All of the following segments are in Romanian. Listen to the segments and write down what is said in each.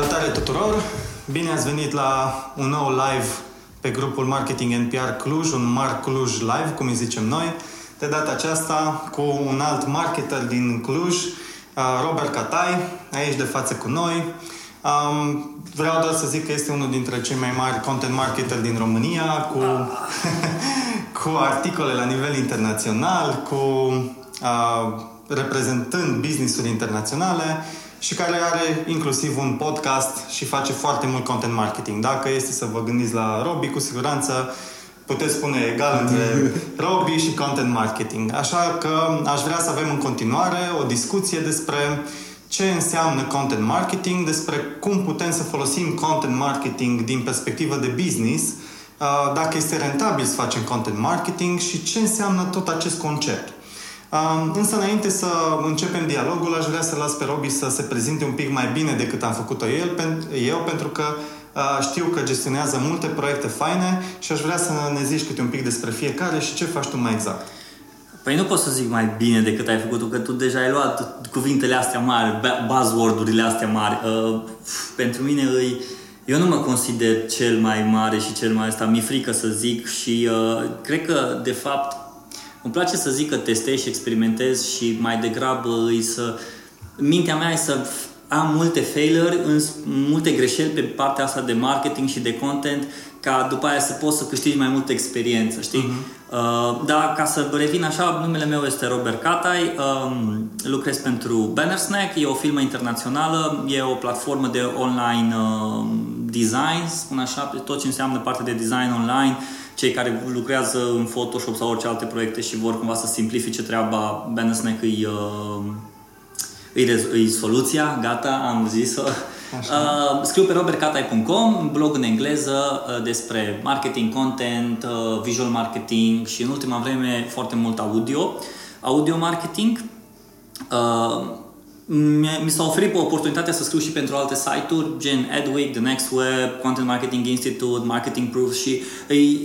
Salutare tuturor! Bine ați venit la un nou live pe grupul Marketing NPR Cluj, un Mar Cluj Live, cum îi zicem noi. De data aceasta cu un alt marketer din Cluj, uh, Robert Catai, aici de față cu noi. Um, vreau doar să zic că este unul dintre cei mai mari content marketer din România, cu, cu articole la nivel internațional, cu uh, reprezentând business-uri internaționale și care are inclusiv un podcast și face foarte mult content marketing. Dacă este să vă gândiți la Robi, cu siguranță puteți spune egal între Robi și content marketing. Așa că aș vrea să avem în continuare o discuție despre ce înseamnă content marketing, despre cum putem să folosim content marketing din perspectivă de business, uh, dacă este rentabil să facem content marketing și ce înseamnă tot acest concept. Însă, înainte să începem dialogul, aș vrea să las pe Robi să se prezinte un pic mai bine decât am făcut-o el, eu, pentru că știu că gestionează multe proiecte faine și aș vrea să ne zici câte un pic despre fiecare și ce faci tu mai exact. Păi nu pot să zic mai bine decât ai făcut că tu deja ai luat cuvintele astea mari, buzzword-urile astea mari. Uh, pentru mine îi, eu nu mă consider cel mai mare și cel mai ăsta, mi-e frică să zic și uh, cred că, de fapt, îmi place să zic că testez și experimentez și mai degrabă îi să... Mintea mea e să am multe failuri, multe greșeli pe partea asta de marketing și de content, ca după aia să poți să câștigi mai multă experiență, știi? Uh-huh. Uh, da, ca să revin așa, numele meu este Robert Catai, um, lucrez pentru Banner Snack, e o firmă internațională, e o platformă de online uh, design, spun așa, tot ce înseamnă parte de design online, cei care lucrează în Photoshop sau orice alte proiecte și vor cumva să simplifice treaba, Bannersnack îi, uh, îi, îi soluția, gata, am zis-o. Uh, scriu pe robertcatai.com, blog în engleză uh, despre marketing, content, uh, visual marketing și în ultima vreme foarte mult audio, audio marketing. Uh, mi s-a oferit oportunitatea să scriu și pentru alte site-uri, gen Adweek, The Next Web, Content Marketing Institute, Marketing Proof și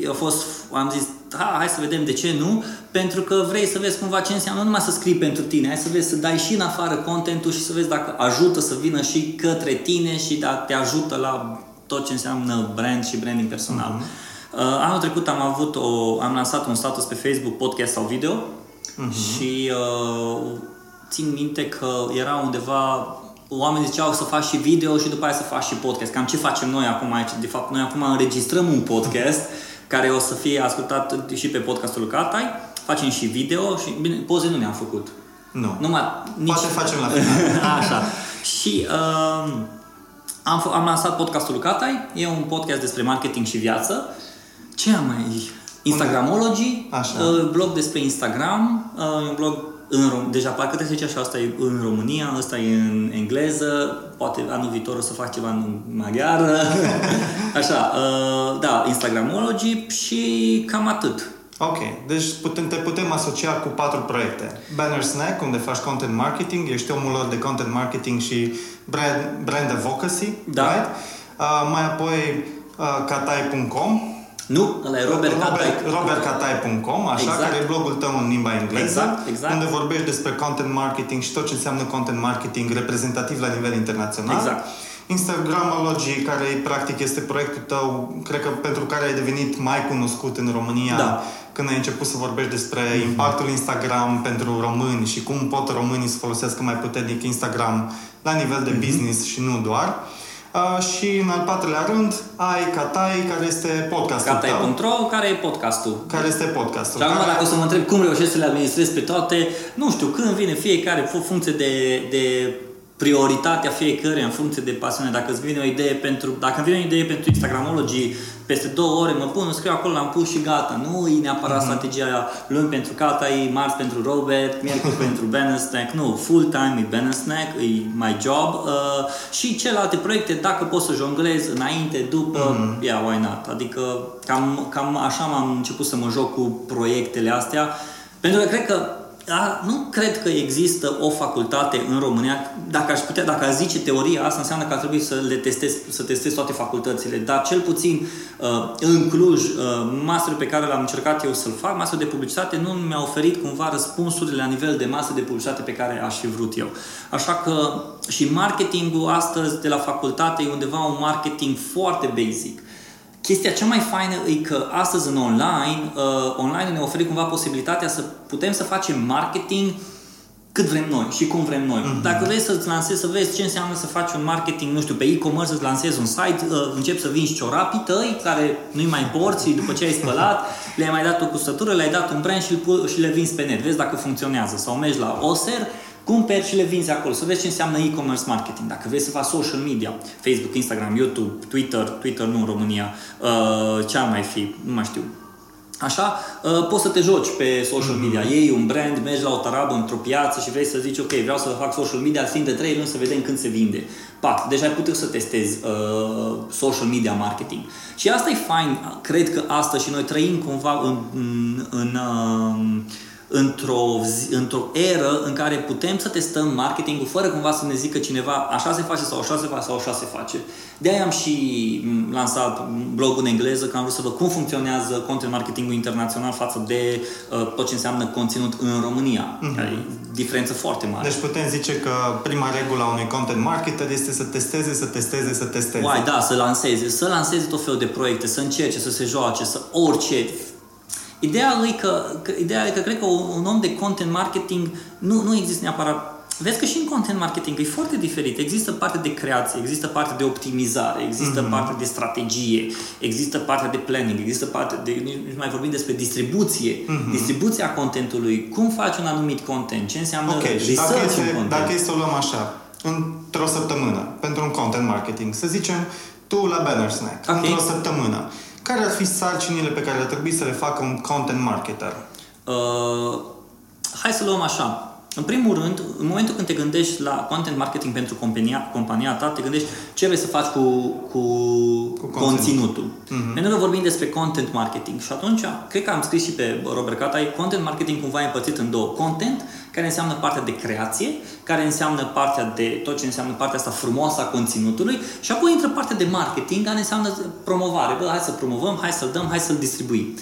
a fost, am zis, ha, hai să vedem de ce nu, pentru că vrei să vezi cumva ce înseamnă nu numai să scrii pentru tine, hai să vezi să dai și în afară contentul și să vezi dacă ajută să vină și către tine și dacă te ajută la tot ce înseamnă brand și branding personal. Uh-huh. Uh, anul trecut am avut o, am lansat un status pe Facebook, podcast sau video uh-huh. și uh, țin minte că era undeva oamenii ziceau să faci și video și după aia să faci și podcast. Cam ce facem noi acum aici? De fapt, noi acum înregistrăm un podcast care o să fie ascultat și pe podcastul Catai. Facem și video și, bine, poze nu ne-am făcut. Nu. Numai, nici... Poate facem la final. Așa. Și uh, am, am lansat podcastul Catai. E un podcast despre marketing și viață. Ce am mai... Instagramology, Așa. Uh, blog despre Instagram, uh, un blog în Rom- deja parcă trebuie să zice așa, asta e în România, asta e în engleză, poate anul viitor o să fac ceva în maghiară, așa, uh, da, Instagramology și cam atât. Ok, deci putem, te putem asocia cu patru proiecte. Banner Snack, unde faci content marketing, ești omul lor de content marketing și brand, brand advocacy, da. right? Uh, mai apoi uh, katai.com, nu, ăla e robertcatai. robertcatai.com, așa, exact. care e blogul tău în limba engleză, exact, exact. unde vorbești despre content marketing și tot ce înseamnă content marketing reprezentativ la nivel internațional. Exact. Instagramology, care practic este proiectul tău, cred că pentru care ai devenit mai cunoscut în România, da. când ai început să vorbești despre mm-hmm. impactul Instagram pentru români și cum pot românii să folosească mai puternic Instagram la nivel de mm-hmm. business și nu doar. Uh, Uh, și în al patrulea rând ai Catai, care este podcastul Catai.ro, care e podcastul. Care este podcastul. Și acum care... dacă o să mă întreb cum reușesc să le administrez pe toate, nu știu, când vine fiecare, funcție de, de prioritatea fiecare în funcție de pasiune. Dacă îți vine o idee pentru, dacă îmi vine o idee pentru Instagramology, peste două ore mă pun, scriu acolo, l-am pus și gata. Nu e neapărat mm-hmm. strategia aia luni pentru Cata, e marți pentru Robert, miercuri pentru Banner Snack. Nu, full time e Banner Snack, e my job. Uh, și celelalte proiecte, dacă pot să jonglez înainte, după, mm-hmm. yeah, why not? Adică cam, cam așa m-am început să mă joc cu proiectele astea. Pentru că cred că a, nu cred că există o facultate în România, dacă aș putea, dacă aș zice teoria asta, înseamnă că ar trebui să le testez, să testez toate facultățile, dar cel puțin uh, în Cluj, uh, masterul pe care l-am încercat eu să-l fac, masterul de publicitate, nu mi-a oferit cumva răspunsurile la nivel de master de publicitate pe care aș fi vrut eu. Așa că și marketingul astăzi de la facultate e undeva un marketing foarte basic Chestia cea mai faină e că astăzi în online, uh, online ne oferă cumva posibilitatea să putem să facem marketing cât vrem noi și cum vrem noi. Mm-hmm. Dacă vrei să-ți lansezi, să vezi ce înseamnă să faci un marketing, nu știu, pe e-commerce, să-ți lansezi un site, uh, începi să vinzi ciorapii tăi, care nu-i mai porți după ce ai spălat, le-ai mai dat o custătură, le-ai dat un brand și, și le vinzi pe net. Vezi dacă funcționează. Sau mergi la Oser, cumperi și le vinzi acolo, să vezi ce înseamnă e-commerce marketing. Dacă vrei să faci social media, Facebook, Instagram, YouTube, Twitter, Twitter nu în România, uh, ce ar mai fi, nu mai știu, Așa, uh, poți să te joci pe social media. Mm-hmm. Iei un brand, mergi la o tarabă într-o piață și vrei să zici, ok, vreau să fac social media, timp de 3 luni să vedem când se vinde. Pac, deja ai putut să testezi uh, social media marketing. Și asta e fain, cred că astăzi și noi trăim cumva în, în, în uh, într-o, într-o eră în care putem să testăm marketingul fără cumva să ne zică cineva așa se face sau așa se face sau așa se face. De aia am și lansat blogul în engleză, că am vrut să văd cum funcționează content marketingul internațional față de uh, tot ce înseamnă conținut în România. Mm-hmm. Care e diferență foarte mare. Deci putem zice că prima regulă a unui content marketer este să testeze, să testeze, să testeze. Uai, da, să lanseze, să lanseze tot felul de proiecte, să încerce, să se joace, să orice, Ideea e că, că, ideea e că cred că un om de content marketing nu, nu există neapărat Vezi că și în content marketing e foarte diferit. Există parte de creație, există parte de optimizare, există mm-hmm. parte de strategie, există parte de planning, există parte de. Nu mai vorbim despre distribuție. Mm-hmm. Distribuția contentului. Cum faci un anumit content? Ce înseamnă okay, și dacă este, content? Dacă este să o luăm așa, într-o săptămână, pentru un content marketing, să zicem, tu la Banner Snack, okay. într-o săptămână, care ar fi sarcinile pe care ar trebui să le facă un content marketer? Uh, hai să luăm așa. În primul rând, în momentul când te gândești la content marketing pentru compania, compania ta, te gândești ce vrei să faci cu, cu, cu conținutul. Mm-hmm. Pentru că vorbim despre content marketing și atunci, cred că am scris și pe Robert Catai, content marketing cumva e împărțit în două. Content, care înseamnă partea de creație, care înseamnă partea de tot ce înseamnă partea asta frumoasă a conținutului și apoi intră partea de marketing, care înseamnă promovare. Bă, hai să promovăm, hai să-l dăm, hai să-l distribuim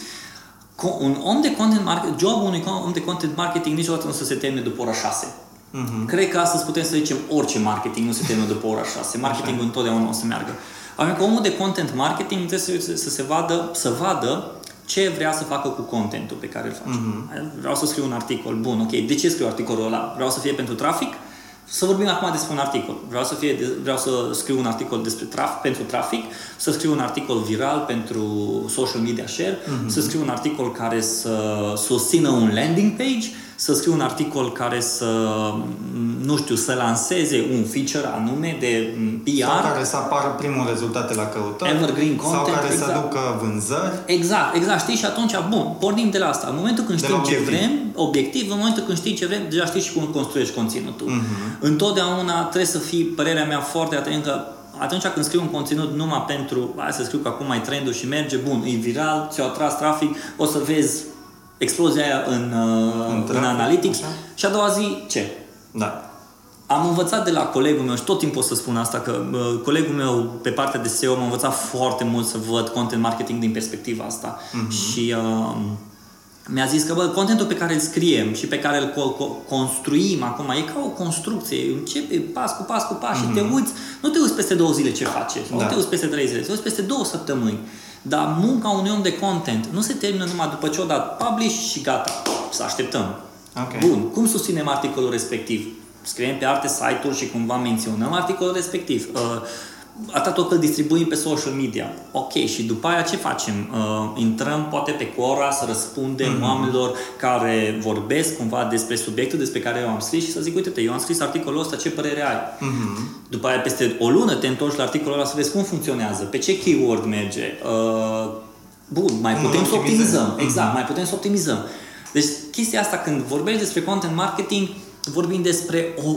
un om de content marketing, jobul unui om de content marketing niciodată nu să se termine după ora 6. Uh-huh. Cred că astăzi putem să zicem orice marketing nu se termină după ora 6. Marketingul Așa. întotdeauna o să meargă. Așa că omul de content marketing trebuie să, să se vadă, să vadă ce vrea să facă cu contentul pe care îl face. Uh-huh. Vreau să scriu un articol. Bun, ok. De ce scriu articolul ăla? Vreau să fie pentru trafic? Să vorbim acum despre un articol. Vreau să, fie, vreau să scriu un articol despre traf, pentru trafic, să scriu un articol viral pentru social media share, mm-hmm. să scriu un articol care să susțină un landing page, să scriu un articol care să, nu știu, să lanseze un feature anume de PR. Sau care să apară primul rezultate la căutări. Evergreen content. Sau care exact. să aducă vânzări. Exact, exact. Știi? Și atunci, bun, pornim de la asta. În momentul când știm ce vrem, obiectiv, în momentul când știi ce vrem, deja știi și cum construiești conținutul. Mm-hmm. Întotdeauna trebuie să fii, părerea mea, foarte atent că atunci când scriu un conținut numai pentru, hai să scriu că acum mai trendul și merge, bun, e viral, ți-a atras trafic, o să vezi explozia aia în, uh, în, în Analytics așa? și a doua zi ce? Da. Am învățat de la colegul meu și tot timpul o să spun asta, că uh, colegul meu pe partea de SEO m-a învățat foarte mult să văd content marketing din perspectiva asta. Uh-huh. Și uh, mi-a zis că, bă, contentul pe care îl scriem și pe care îl co- construim acum e ca o construcție. Începe pas cu pas cu pas mm-hmm. și te mhm. uiți, nu te uiți peste două zile ce face, da. nu te uiți peste trei zile, te uiți peste două săptămâni. Dar munca unui om de content nu se termină numai după ce o dat publish și gata, să așteptăm. Okay. Bun, cum susținem articolul respectiv? Scriem pe alte site-uri și cumva menționăm articolul respectiv. Uh, atâta tot că distribuim pe social media. Ok, și după aia ce facem? Uh, intrăm poate pe Quora să răspundem mm-hmm. oamenilor care vorbesc cumva despre subiectul despre care eu am scris și să zic, uite-te, eu am scris articolul ăsta, ce părere ai? Mm-hmm. După aia, peste o lună, te întorci la articolul ăla să vezi cum funcționează, pe ce keyword merge. Uh, bun, mai putem să optimizăm. Exact, mm-hmm. mai putem să optimizăm. Deci, chestia asta, când vorbești despre content marketing, vorbim despre o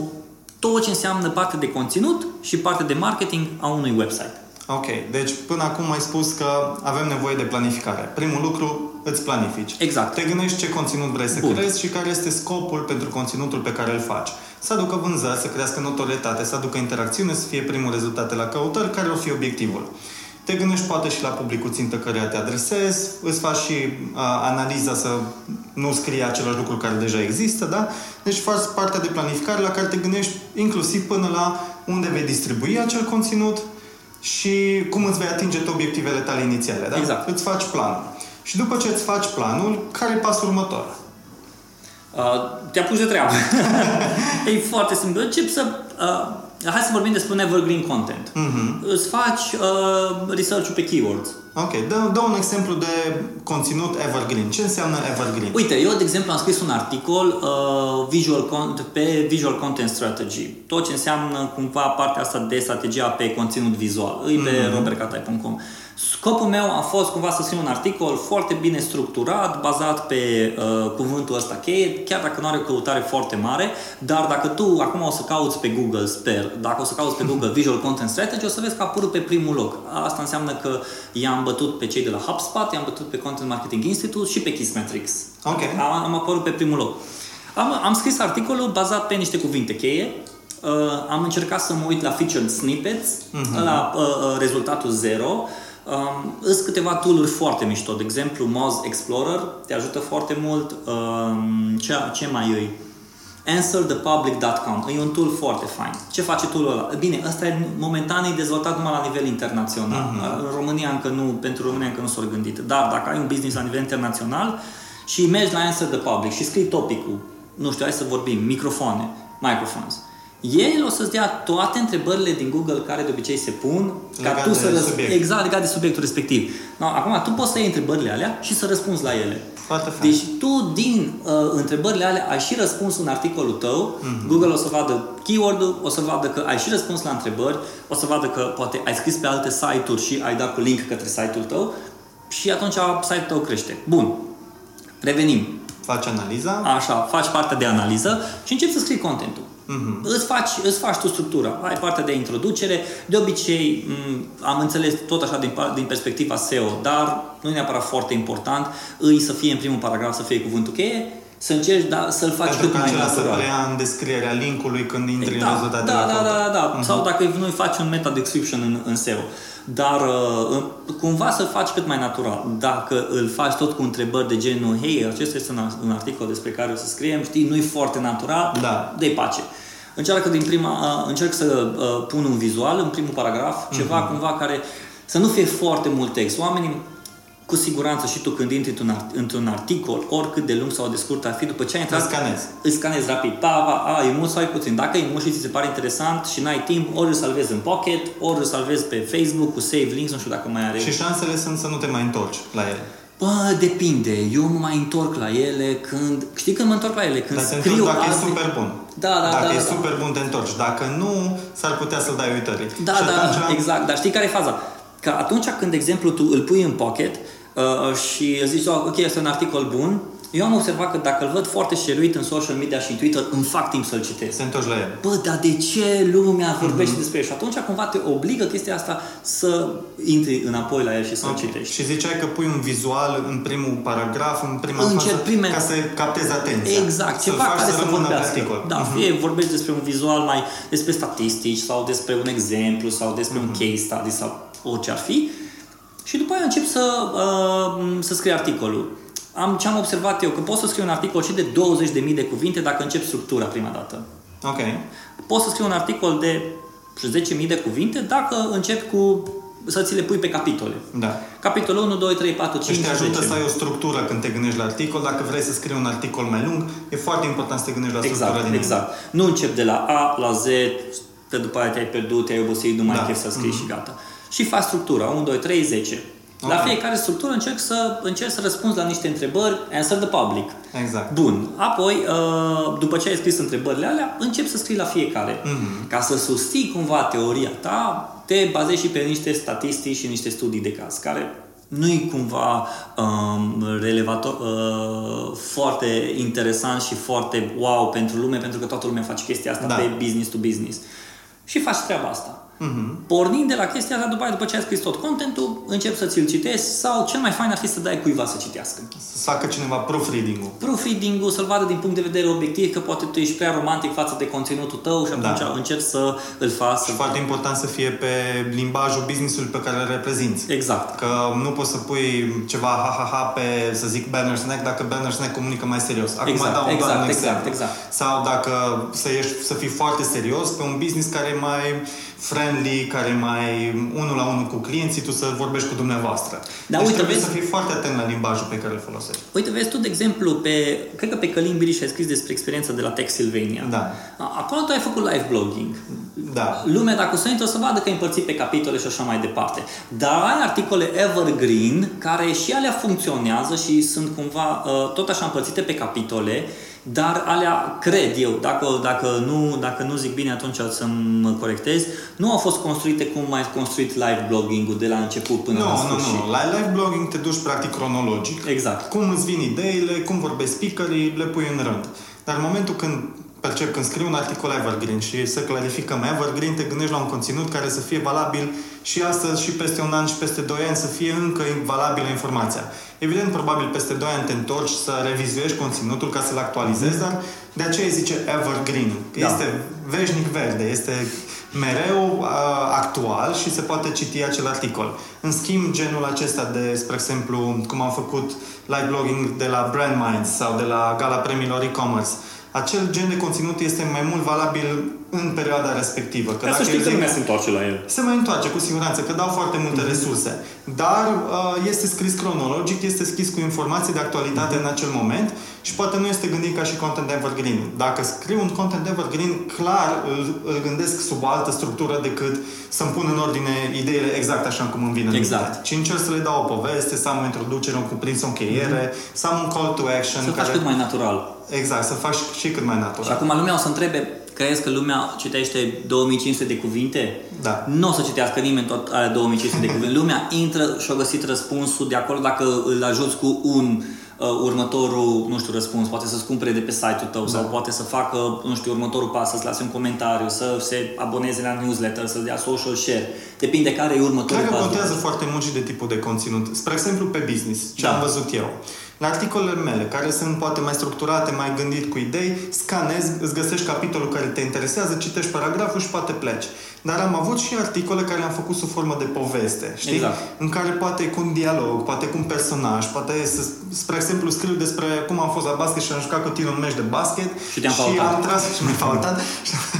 tot ce înseamnă parte de conținut și parte de marketing a unui website. Ok, deci până acum ai spus că avem nevoie de planificare. Primul lucru, îți planifici. Exact. Te gândești ce conținut vrei să Bun. creezi și care este scopul pentru conținutul pe care îl faci. Să aducă vânzări, să crească notorietate, să aducă interacțiune, să fie primul rezultat la căutări, care o fi obiectivul. Te gândești poate și la publicul țintă căreia te adresezi, îți faci și uh, analiza să nu scrie același lucru care deja există, da? Deci faci partea de planificare la care te gândești inclusiv până la unde vei distribui acel conținut și cum îți vei atinge tu obiectivele tale inițiale, da? Exact. Îți faci planul. Și după ce îți faci planul, care e pasul următor? Uh, te apuci de treabă. e foarte simplu. Încep să... Uh, hai să vorbim despre un evergreen content. Mhm. Îți faci uh, research pe keywords. Ok, dă, dă un exemplu de conținut evergreen. Ce înseamnă evergreen? Uite, eu, de exemplu, am scris un articol uh, visual con- pe Visual Content Strategy. Tot ce înseamnă cumva partea asta de strategia pe conținut vizual. Îi pe Mhm. mm-hmm. robertcatai.com. Scopul meu a fost cumva să scriu un articol foarte bine structurat, bazat pe uh, cuvântul ăsta cheie, chiar dacă nu are o căutare foarte mare, dar dacă tu acum o să cauți pe Google, sper, dacă o să cauți pe Google Visual Content Strategy, o să vezi că a apărut pe primul loc. Asta înseamnă că i-am bătut pe cei de la HubSpot, i-am bătut pe Content Marketing Institute și pe Kissmetrics. Ok. Am, am apărut pe primul loc. Am, am scris articolul bazat pe niște cuvinte cheie. Uh, am încercat să mă uit la featured snippets, uh-huh. la uh, uh, rezultatul 0. Um, îs câteva tool foarte mișto, de exemplu Moz Explorer te ajută foarte mult. Um, ce, ce mai e? answerthepublic.com. E un tool foarte fain. Ce face tool-ul ăla? Bine, ăsta e momentan e dezvoltat numai la nivel internațional. Uh-huh. În România încă nu, pentru România încă nu s-au gândit. Dar dacă ai un business la nivel internațional și mergi la Answer the Public și scrii topicul, nu știu, hai să vorbim, microfoane, microphones. El o să-ți dea toate întrebările din Google care de obicei se pun ca Legat tu de să răsp- subiect. Exact, legat de subiectul respectiv. No, acum tu poți să iei întrebările alea și să răspunzi la ele. Foarte fain. Deci tu din uh, întrebările alea ai și răspuns în articolul tău, mm-hmm. Google o să vadă keyword-ul, o să vadă că ai și răspuns la întrebări, o să vadă că poate ai scris pe alte site-uri și ai dat cu link către site-ul tău și atunci site-ul tău crește. Bun. Revenim. Faci analiza? Așa, faci partea de analiză și începi să scrii contentul. Mhm. Îți, faci, îți faci tu structura. Ai partea de introducere. De obicei, m, am înțeles tot așa din, par- din perspectiva SEO, dar nu e neapărat foarte important. Îi să fie în primul paragraf, să fie cuvântul cheie, să încerci da, să-l faci Pentru cât că mai acela să natural. preia în descrierea linkului când intri în Da, da, rezultatele da, da, căutării. da, da. Sau dacă nu faci un meta description în, în SEO. Dar uh, cumva să-l faci cât mai natural. Dacă îl faci tot cu întrebări de genul Hei, acesta este un, un articol despre care o să scriem, știi, nu-i foarte natural, Da. de pace. Încearcă din prima, uh, încerc să uh, pun un vizual în primul paragraf, ceva Mhm. cumva care să nu fie foarte mult text. Oamenii cu siguranță și tu când intri într-un, art- într-un articol, oricât de lung sau de scurt ar fi, după ce ai intrat, Îl scanezi. îl scanezi rapid. Pa, pa, a, e mult sau e puțin. Dacă e mult și ți se pare interesant și n-ai timp, ori îl salvezi în Pocket, ori îl salvezi pe Facebook cu save links, nu știu dacă mai are. Și șansele sunt să nu te mai întorci la ele. Bă, depinde. Eu mă mai întorc la ele când... Știi când mă întorc la ele? Când Dar te scriu întorci dacă alte- e super bun. Da, da, Dacă da, e da. super bun, te întorci. Dacă nu, s-ar putea să-l dai uitării. Da, și da, atunci, exact. Dar știi care e faza? Că atunci când, de exemplu, tu îl pui în pocket uh, și zici, oh, ok, este un articol bun, eu am observat că dacă îl văd foarte șeruit în social media și în Twitter, îmi fac timp să-l citesc. Te întorci la el. Bă, dar de ce lumea vorbește Mhm. despre el? Și atunci cumva te obligă chestia asta să intri înapoi la el și să-l Ok. citești. Și ziceai că pui un vizual în primul paragraf, în prima Încep fază, prime- ca să captezi atenția. Exact, Să-l ceva faci care să să rămână pe vorbească. articol. Da, Mhm. fie vorbești despre un vizual mai despre statistici sau despre un exemplu sau despre Mhm. un case study sau orice ar fi. Și după aia încep să, uh, să scrii articolul. Am, ce am observat eu, că poți să scrii un articol și de 20.000 de cuvinte dacă începi structura prima dată. Ok. Poți să scrii un articol de 10.000 de cuvinte dacă începi cu să ți le pui pe capitole. Da. Capitolul 1, 2, 3, 4, 5, Deci te ajută 10. să ai o structură când te gândești la articol. Dacă vrei să scrii un articol mai lung, e foarte important să te gândești la structura Exact, din exact. Nu încep de la A la Z, că după aia te-ai pierdut, te-ai obosit, nu mai Da. ai chef să scrii și gata. Și faci structura, 1, 2, 3, 10. La Ok. fiecare structură încerc să, încerc să răspunzi la niște întrebări, answer the public. Exact. Bun. Apoi, uh, după ce ai scris întrebările alea, încep să scrii la fiecare. Mhm. Ca să susții cumva teoria ta, te bazezi și pe niște statistici și niște studii de caz, care nu-i cumva um, relevator, uh, foarte interesant și foarte wow pentru lume, pentru că toată lumea face chestia asta Da. pe business to business. Și faci treaba asta. Mm-hmm. Pornind de la chestia asta, după aia, după ce ai scris tot contentul, încep să ți-l citesc sau cel mai fain ar fi să dai cuiva să citească. Să facă cineva proofreading-ul. Proofreading-ul, să-l vadă din punct de vedere obiectiv, că poate tu ești prea romantic față de conținutul tău și atunci da. încerci să îl faci. Și foarte important să fie pe limbajul business-ului pe care îl reprezinți. Exact. Că nu poți să pui ceva ha-ha-ha pe, să zic, banner snack dacă banner snack comunică mai serios. Acum exact, dau un exact, exact, exact. Sau dacă să, ești, să fii foarte serios pe un business care e mai friendly, care e mai unul la unul cu clienții, tu să vorbești cu dumneavoastră. Da, deci uite, trebuie vezi... să fii foarte atent la limbajul pe care îl folosești. Uite, vezi tu, de exemplu, pe, cred că pe Călin Biriș ai scris despre experiența de la Tech Sylvania. Da. Acolo tu ai făcut live blogging. Da. Lumea, dacă o să intre, o să vadă că e împărțit pe capitole și așa mai departe. Dar ai articole evergreen, care și alea funcționează și sunt cumva uh, tot așa împărțite pe capitole dar alea, cred eu, dacă, dacă, nu, dacă nu zic bine, atunci să mă corectez, nu au fost construite cum ai construit live blogging-ul de la început până no, la sfârșit. Nu, nu, La live blogging te duci practic cronologic. Exact. Cum îți vin ideile, cum vorbesc speakerii, le pui în rând. Dar în momentul când percep când scriu un articol evergreen și să clarificăm evergreen, te gândești la un conținut care să fie valabil și astăzi, și peste un an, și peste doi ani, să fie încă valabilă informația. Evident, probabil peste 2 ani te întorci să revizuiești conținutul ca să-l actualizezi, dar de aceea zice evergreen. Da. Este veșnic verde, este mereu uh, actual și se poate citi acel articol. În schimb, genul acesta de, spre exemplu, cum am făcut live blogging de la Brand Minds sau de la Gala Premiilor e-commerce, acel gen de conținut este mai mult valabil în perioada respectivă. Că să știți că lumea se întoarce la el. Se mai întoarce, cu siguranță, că dau foarte multe mm-hmm. resurse. Dar uh, este scris cronologic, este scris cu informații de actualitate mm-hmm. în acel moment și poate nu este gândit ca și content evergreen. Dacă scriu un content evergreen, clar îl, îl gândesc sub o altă structură decât să-mi pun în ordine ideile exact așa cum îmi vin în exact. minte. Și încerc să le dau o poveste, să am o introducere, o cuprins, o încheiere, mm-hmm. să am un call to action. Să care... faci cât mai natural. Exact, să faci și cât mai natural. Și acum lumea o să întrebe, crezi că lumea citește 2500 de cuvinte? Da. Nu o să citească nimeni tot ale 2500 de cuvinte. Lumea intră și-a găsit răspunsul de acolo dacă îl ajuți cu un uh, următorul, nu știu, răspuns, poate să-ți cumpere de pe site-ul tău da. sau poate să facă, nu știu, următorul pas, să-ți lase un comentariu, să se aboneze la newsletter, să dea social share. Depinde care e următorul Cred pas. Cred că contează foarte mult și de tipul de conținut. Spre exemplu, pe business, ce da. am văzut eu. La articolele mele, care sunt poate mai structurate, mai gândit cu idei, scanezi, îți găsești capitolul care te interesează, citești paragraful și poate pleci. Dar am avut și articole care le-am făcut sub formă de poveste, știi? Exact. În care poate cu un dialog, poate cu un personaj, poate, să, spre exemplu, scriu despre cum am fost la basket și am jucat cu tine un meci de basket și, te-am și am tras și mi-am faltat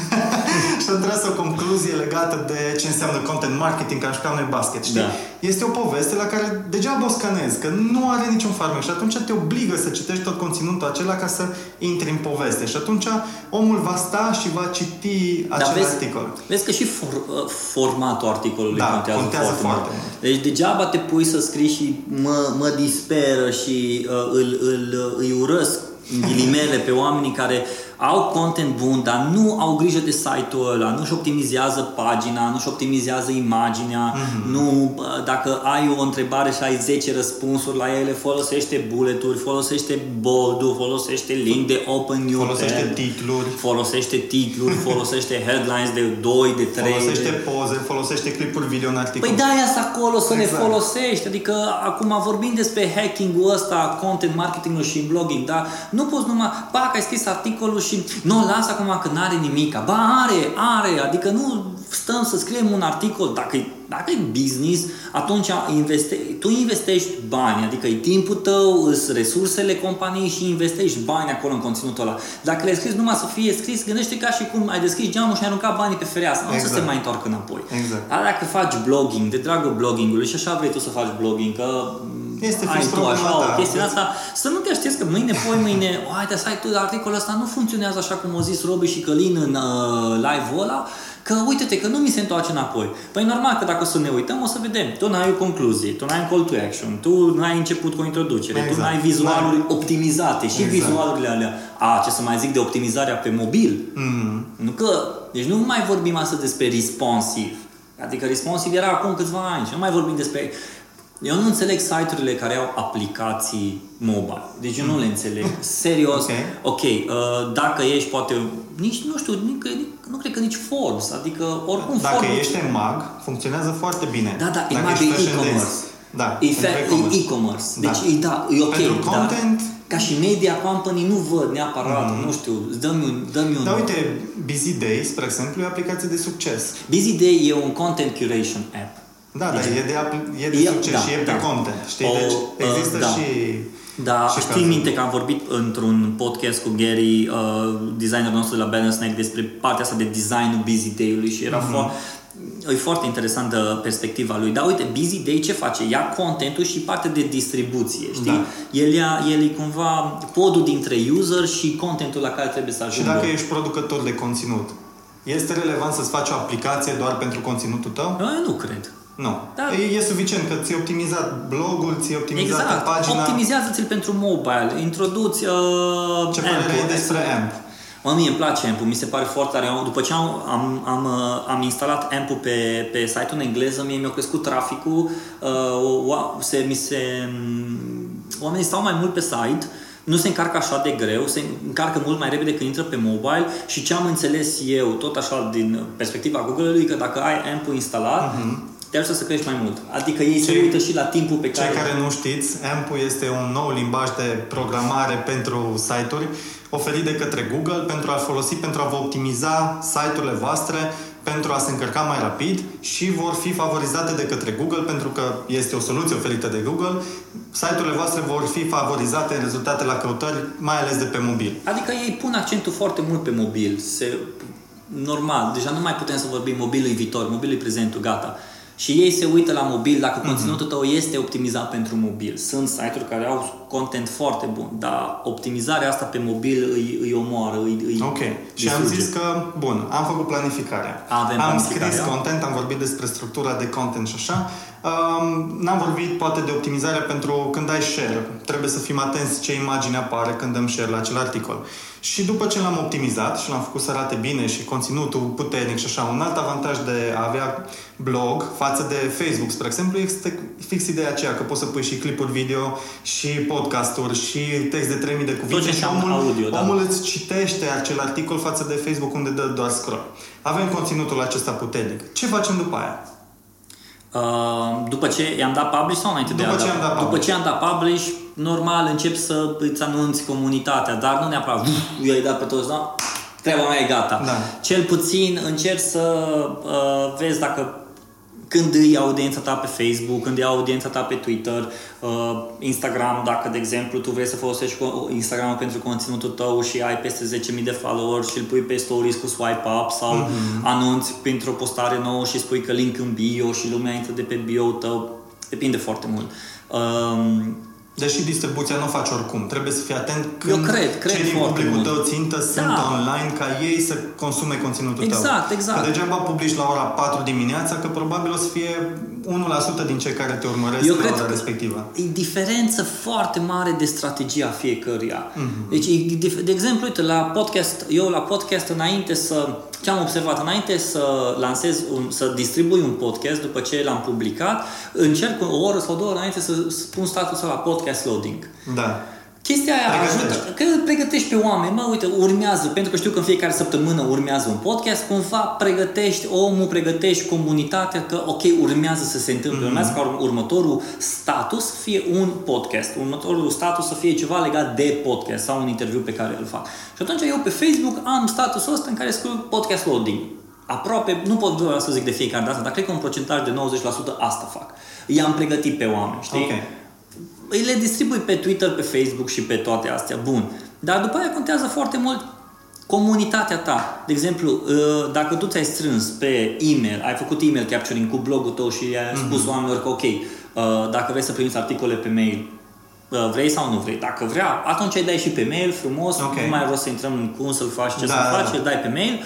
și am tras o concluzie legată de ce înseamnă content marketing, că am jucat noi basket, știi? Da. Este o poveste la care degeaba o scanezi, că nu are niciun farmec și atunci te obligă să citești tot conținutul acela ca să intri în poveste. Și atunci omul va sta și va citi acel vezi, articol. Vezi că și for, uh, formatul articolului da, contează, contează foarte, foarte mult. mult. Deci degeaba te pui să scrii și mă, mă disperă și uh, îl, îl, îi urăsc în ghilimele pe oamenii care au content bun, dar nu au grijă de site-ul ăla, nu-și optimizează pagina, nu-și optimizează imaginea, mm-hmm. nu, dacă ai o întrebare și ai 10 răspunsuri la ele, folosește bulleturi, folosește bold folosește link de open Folosește titluri. Folosește titluri, folosește headlines de 2, de 3. Folosește poze, folosește clipuri video în articol. Păi da, să acolo să exact. le folosești. Adică acum vorbim despre hacking-ul ăsta, content marketing-ul și blogging, dar nu poți numai, pac, ai scris articolul și nu, lasă acum că n-are nimic. Ba, are, are, adică nu stăm să scriem un articol, dacă e, dacă e business, atunci investe, tu investești bani, adică e timpul tău, îs resursele companiei și investești bani acolo în conținutul ăla. Dacă le scris numai să fie scris, gândește ca și cum ai deschis geamul și ai aruncat banii pe fereastră, exact. nu să se Exact. mai întorc înapoi. Exact. Dar dacă faci blogging, de dragul bloggingului și așa vrei tu să faci blogging, că Este ai fix tu așa problema o ta. chestie asta, să nu te aștepți că mâine, poi mâine, uite, site-ul, articolul ăsta nu funcționează așa cum au zis Robi și Călin în uh, live-ul ăla, că uite-te că nu mi se întoarce înapoi. Păi normal că dacă o să ne uităm, o să vedem. Tu n-ai o concluzie, tu n-ai un call to action, tu n-ai început cu o introducere, Exact. tu n-ai vizualuri optimizate și Exact. vizualurile alea. A, ce să mai zic de optimizarea pe mobil? Mm. Nu că, deci nu mai vorbim astăzi despre responsive. Adică responsive era acum câțiva ani și nu mai vorbim despre Eu nu înțeleg site-urile care au aplicații mobile. Deci eu nu le înțeleg. Serios. Ok. ok, uh, dacă ești poate, nici, nu știu, nici, nu cred că nici Forbes, adică oricum Dacă Forbes, ești în mag, funcționează foarte bine. Da, da, Dacă e mag ești e fashion e-commerce. dance. Da, E, pentru fe- e-commerce. e e-commerce. Da. Deci e, da, e ok. Pentru dar content- ca și media company nu văd neapărat, nu știu, dă-mi un, dă-mi un... Dar uite, Busy Day, spre exemplu, e o aplicație de succes. Busy Day e un content curation app. Da, dar Deci- e de, apl- e de E- succes da, și e pe da. content, știi? O, deci uh, există da. și... Da, și știi cazuri. minte că am vorbit într-un podcast cu Gary, uh, designerul nostru de la Balance Snack, despre partea asta de designul Busy Day-ului și era Mhm. foarte E foarte interesantă perspectiva lui. Dar uite, Busy Day ce face? Ia contentul și parte de distribuție, știi? Da. El, ia, el e cumva podul dintre user și contentul la care trebuie să Și ajungă. dacă ești producător de conținut, este relevant să-ți faci o aplicație doar pentru conținutul tău? Eu nu cred. Nu. Da. E, e suficient că ți-ai optimizat blogul, ți-ai optimizat Exact. pagina. Optimizează-ți-l pentru mobile. Introduți uh, Ce părere Amp-ul. ai despre AMP? Mă, mie îmi place amp mi se pare foarte tare. După ce am, am, am, uh, am instalat amp pe, pe site-ul în engleză, mie mi-a crescut traficul, uh, o- se, mi se, mm, oamenii stau mai mult pe site, nu se încarcă așa de greu, se încarcă mult mai repede când intră pe mobile și ce am înțeles eu, tot așa din perspectiva Google-ului, că dacă ai amp instalat, te ajută să crești mai mult. Adică ei se Cei- uită și la timpul pe Cei care... care nu știți, AMP este un nou limbaj de programare pentru site-uri oferit de către Google pentru a-l folosi pentru a vă optimiza site-urile voastre pentru a se încărca mai rapid și vor fi favorizate de către Google pentru că este o soluție oferită de Google. Site-urile voastre vor fi favorizate în rezultate la căutări, mai ales de pe mobil. Adică ei pun accentul foarte mult pe mobil. Se, normal, deja nu mai putem să vorbim mobilul viitor, mobilul e prezentul, gata. Și ei se uită la mobil dacă conținutul tău este optimizat pentru mobil. Sunt site-uri care au content foarte bun, dar optimizarea asta pe mobil îi, îi omoară, îi, îi Ok. Și am distruge. zis că, bun, am făcut planificarea. Avem am planificarea. scris content, am vorbit despre structura de content și așa. Um, n-am vorbit poate de optimizarea pentru când ai share. Trebuie să fim atenți ce imagine apare când dăm share la acel articol. Și după ce l-am optimizat și l-am făcut să arate bine și conținutul puternic și așa, un alt avantaj de a avea blog față de Facebook, spre exemplu, este fix ideea aceea că poți să pui și clipuri video și podcasturi și text de 3000 de cuvinte ce și înseamnă omul, audio, da. omul îți citește acel articol față de Facebook unde dă doar scroll. Avem conținutul acesta puternic. Ce facem după aia? Uh, după ce i-am dat publish sau înainte de După a ce da? am dat După publish. ce am dat publish, normal încep să îți anunți comunitatea, dar nu neapărat eu i dat pe toți, da? Treaba mea e gata. Da. Cel puțin încerci să uh, vezi dacă când îi audiența ta pe Facebook, când e audiența ta pe Twitter, uh, Instagram, dacă, de exemplu, tu vrei să folosești co- Instagram pentru conținutul tău și ai peste 10.000 de followers și îl pui pe stories cu swipe up sau mm-hmm. anunți printr-o postare nouă și spui că link în bio și lumea intră de pe bio tău, depinde foarte mult. Um, Deși distribuția nu o faci oricum. Trebuie să fii atent când Eu cred, cred cei din foarte publicul mult. tău țintă sunt Da. online ca ei să consume conținutul tău. Exact, exact. Că degeaba publici la ora 4 dimineața, că probabil o să fie 1% din cei care te urmăresc Eu la cred ora că respectivă. e diferență foarte mare de strategia fiecăruia. Mhm. Mm-hmm. Deci, e dif- de exemplu, uite, la podcast, eu la podcast înainte să, ce am observat, înainte să lansez, un, să distribui un podcast după ce l-am publicat, încerc o oră sau două înainte să spun statusul la podcast loading. Da. Chestia aia Pregătești. ajută, că îl pregătești pe oameni, mă, uite, urmează, pentru că știu că în fiecare săptămână urmează un podcast, cumva pregătești omul, pregătești comunitatea că, ok, urmează să se întâmple, mm-hmm. urmează ca ur- următorul status să fie un podcast, următorul status să fie ceva legat de podcast sau un interviu pe care îl fac. Și atunci eu pe Facebook am statusul ăsta în care scriu podcast loading. Aproape, nu pot vreau să zic de fiecare dată, dar cred că un procentaj de 90% asta fac. I-am pregătit pe oameni, știi? Ok. Îi le distribui pe Twitter, pe Facebook și pe toate astea. Bun. Dar după aia contează foarte mult comunitatea ta. De exemplu, uh, dacă tu ți-ai strâns pe e-mail, ai făcut email capturing cu blogul tău și ai Mhm. spus oamenilor că ok, uh, dacă vrei să primiți articole pe mail, uh, vrei sau nu vrei. Dacă vrea, atunci îi dai și pe mail frumos, Ok. nu mai rost să intrăm în cum să-l faci, ce Da, să da, faci, da. îl dai pe mail.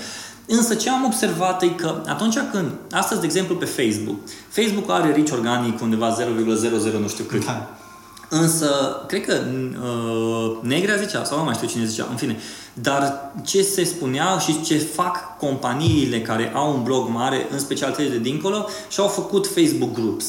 Însă ce am observat e că atunci când, astăzi de exemplu pe Facebook, Facebook are reach organic undeva 0,00 nu știu cât. Da. Însă, cred că uh, Negrea zicea, sau nu mai știu cine zicea, în fine. Dar ce se spunea și ce fac companiile care au un blog mare, în special cele de dincolo, și-au făcut Facebook Groups.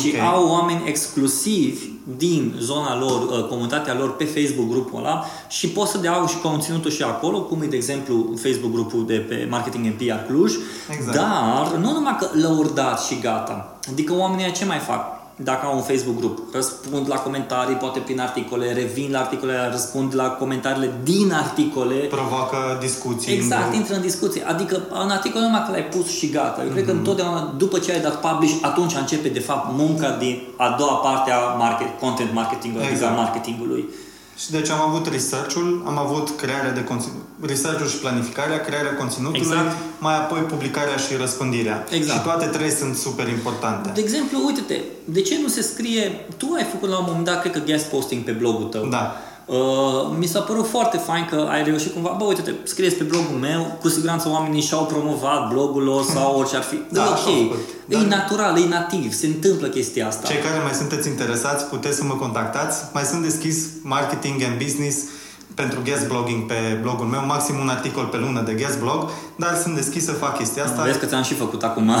și Ok. au oameni exclusivi din zona lor, uh, comunitatea lor pe Facebook grupul ăla și pot să dea și conținutul și acolo, cum e de exemplu Facebook grupul de pe Marketing and PR Cluj, Exact. dar nu numai că lăudați și gata. Adică oamenii ăia ce mai fac? Dacă au un Facebook grup, răspund la comentarii, poate prin articole, revin la articole, răspund la comentariile din articole. Provoacă discuții. în Exact, grup. intră în discuție. Adică în articol nu numai că l-ai pus și gata. Eu cred că întotdeauna după ce ai dat publish, atunci începe de fapt munca din a doua parte a market, content marketingului, adică a Exact. marketingului. Și deci am avut research-ul, am avut crearea de conținut, research-ul și planificarea, crearea conținutului, Exact. mai apoi publicarea și răspândirea. Exact. Și toate trei sunt super importante. De exemplu, uite-te, de ce nu se scrie, tu ai făcut la un moment dat, cred că guest posting pe blogul tău. Da. Uh, mi s-a părut foarte fain că ai reușit cumva, bă, uite-te, scrieți pe blogul meu, cu siguranță oamenii și-au promovat blogul lor sau orice ar fi. Da, Da, așa au ok, făcut. e Dar- natural, e nativ, se întâmplă chestia asta. Cei care mai sunteți interesați, puteți să mă contactați. Mai sunt deschis marketing and business pentru guest blogging pe blogul meu, maxim un articol pe lună de guest blog, dar sunt deschis să fac chestia asta. Vezi că ți-am și făcut acum.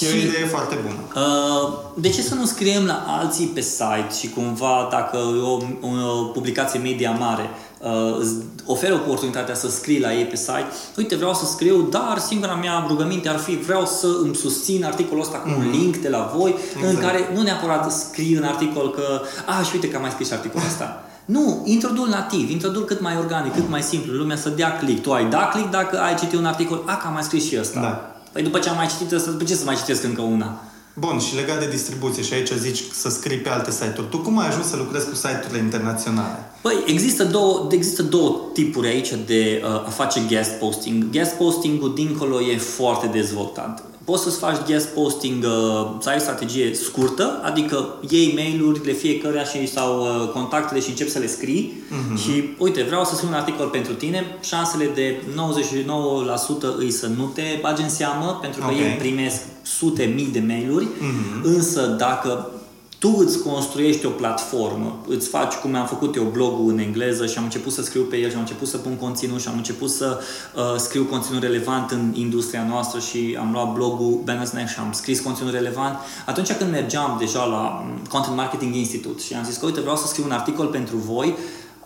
E o idee foarte bună. Uh, de ce să nu scriem la alții pe site și cumva dacă e o, o publicație media mare uh, îți oferă oportunitatea să scrii la ei pe site, uite vreau să scriu, dar singura mea rugăminte ar fi vreau să îmi susțin articolul ăsta cu un link de la voi în Exact. care nu neapărat scrii în articol că a, și uite că am mai scris și articolul ăsta. Nu, introdul nativ, introdul cât mai organic, cât mai simplu, lumea să dea click. Tu ai da click dacă ai citit un articol, a, că am mai scris și ăsta. Da. Păi după ce am mai citit ăsta, după ce să mai citesc încă una? Bun, și legat de distribuție, și aici zici să scrii pe alte site-uri. Tu cum ai ajuns să lucrezi cu site-urile internaționale? Păi, există două, există două tipuri aici de uh, a face guest posting. Guest posting-ul dincolo e foarte dezvoltat. Poți să-ți faci guest posting, uh, să ai o strategie scurtă, adică iei mail-urile fiecăruia și, sau uh, contactele și începi să le scrii Mhm. și uite, vreau să scriu un articol pentru tine, șansele de 99% îi să nu te bagi în seamă, pentru că Ok. ei primesc sute mii de mail-uri, Mhm. însă dacă tu îți construiești o platformă, îți faci cum am făcut eu blogul în engleză și am început să scriu pe el și am început să pun conținut și am început să uh, scriu conținut relevant în industria noastră și am luat blogul Business Next și am scris conținut relevant. Atunci când mergeam deja la mm, Content Marketing Institute și am zis că uite vreau să scriu un articol pentru voi,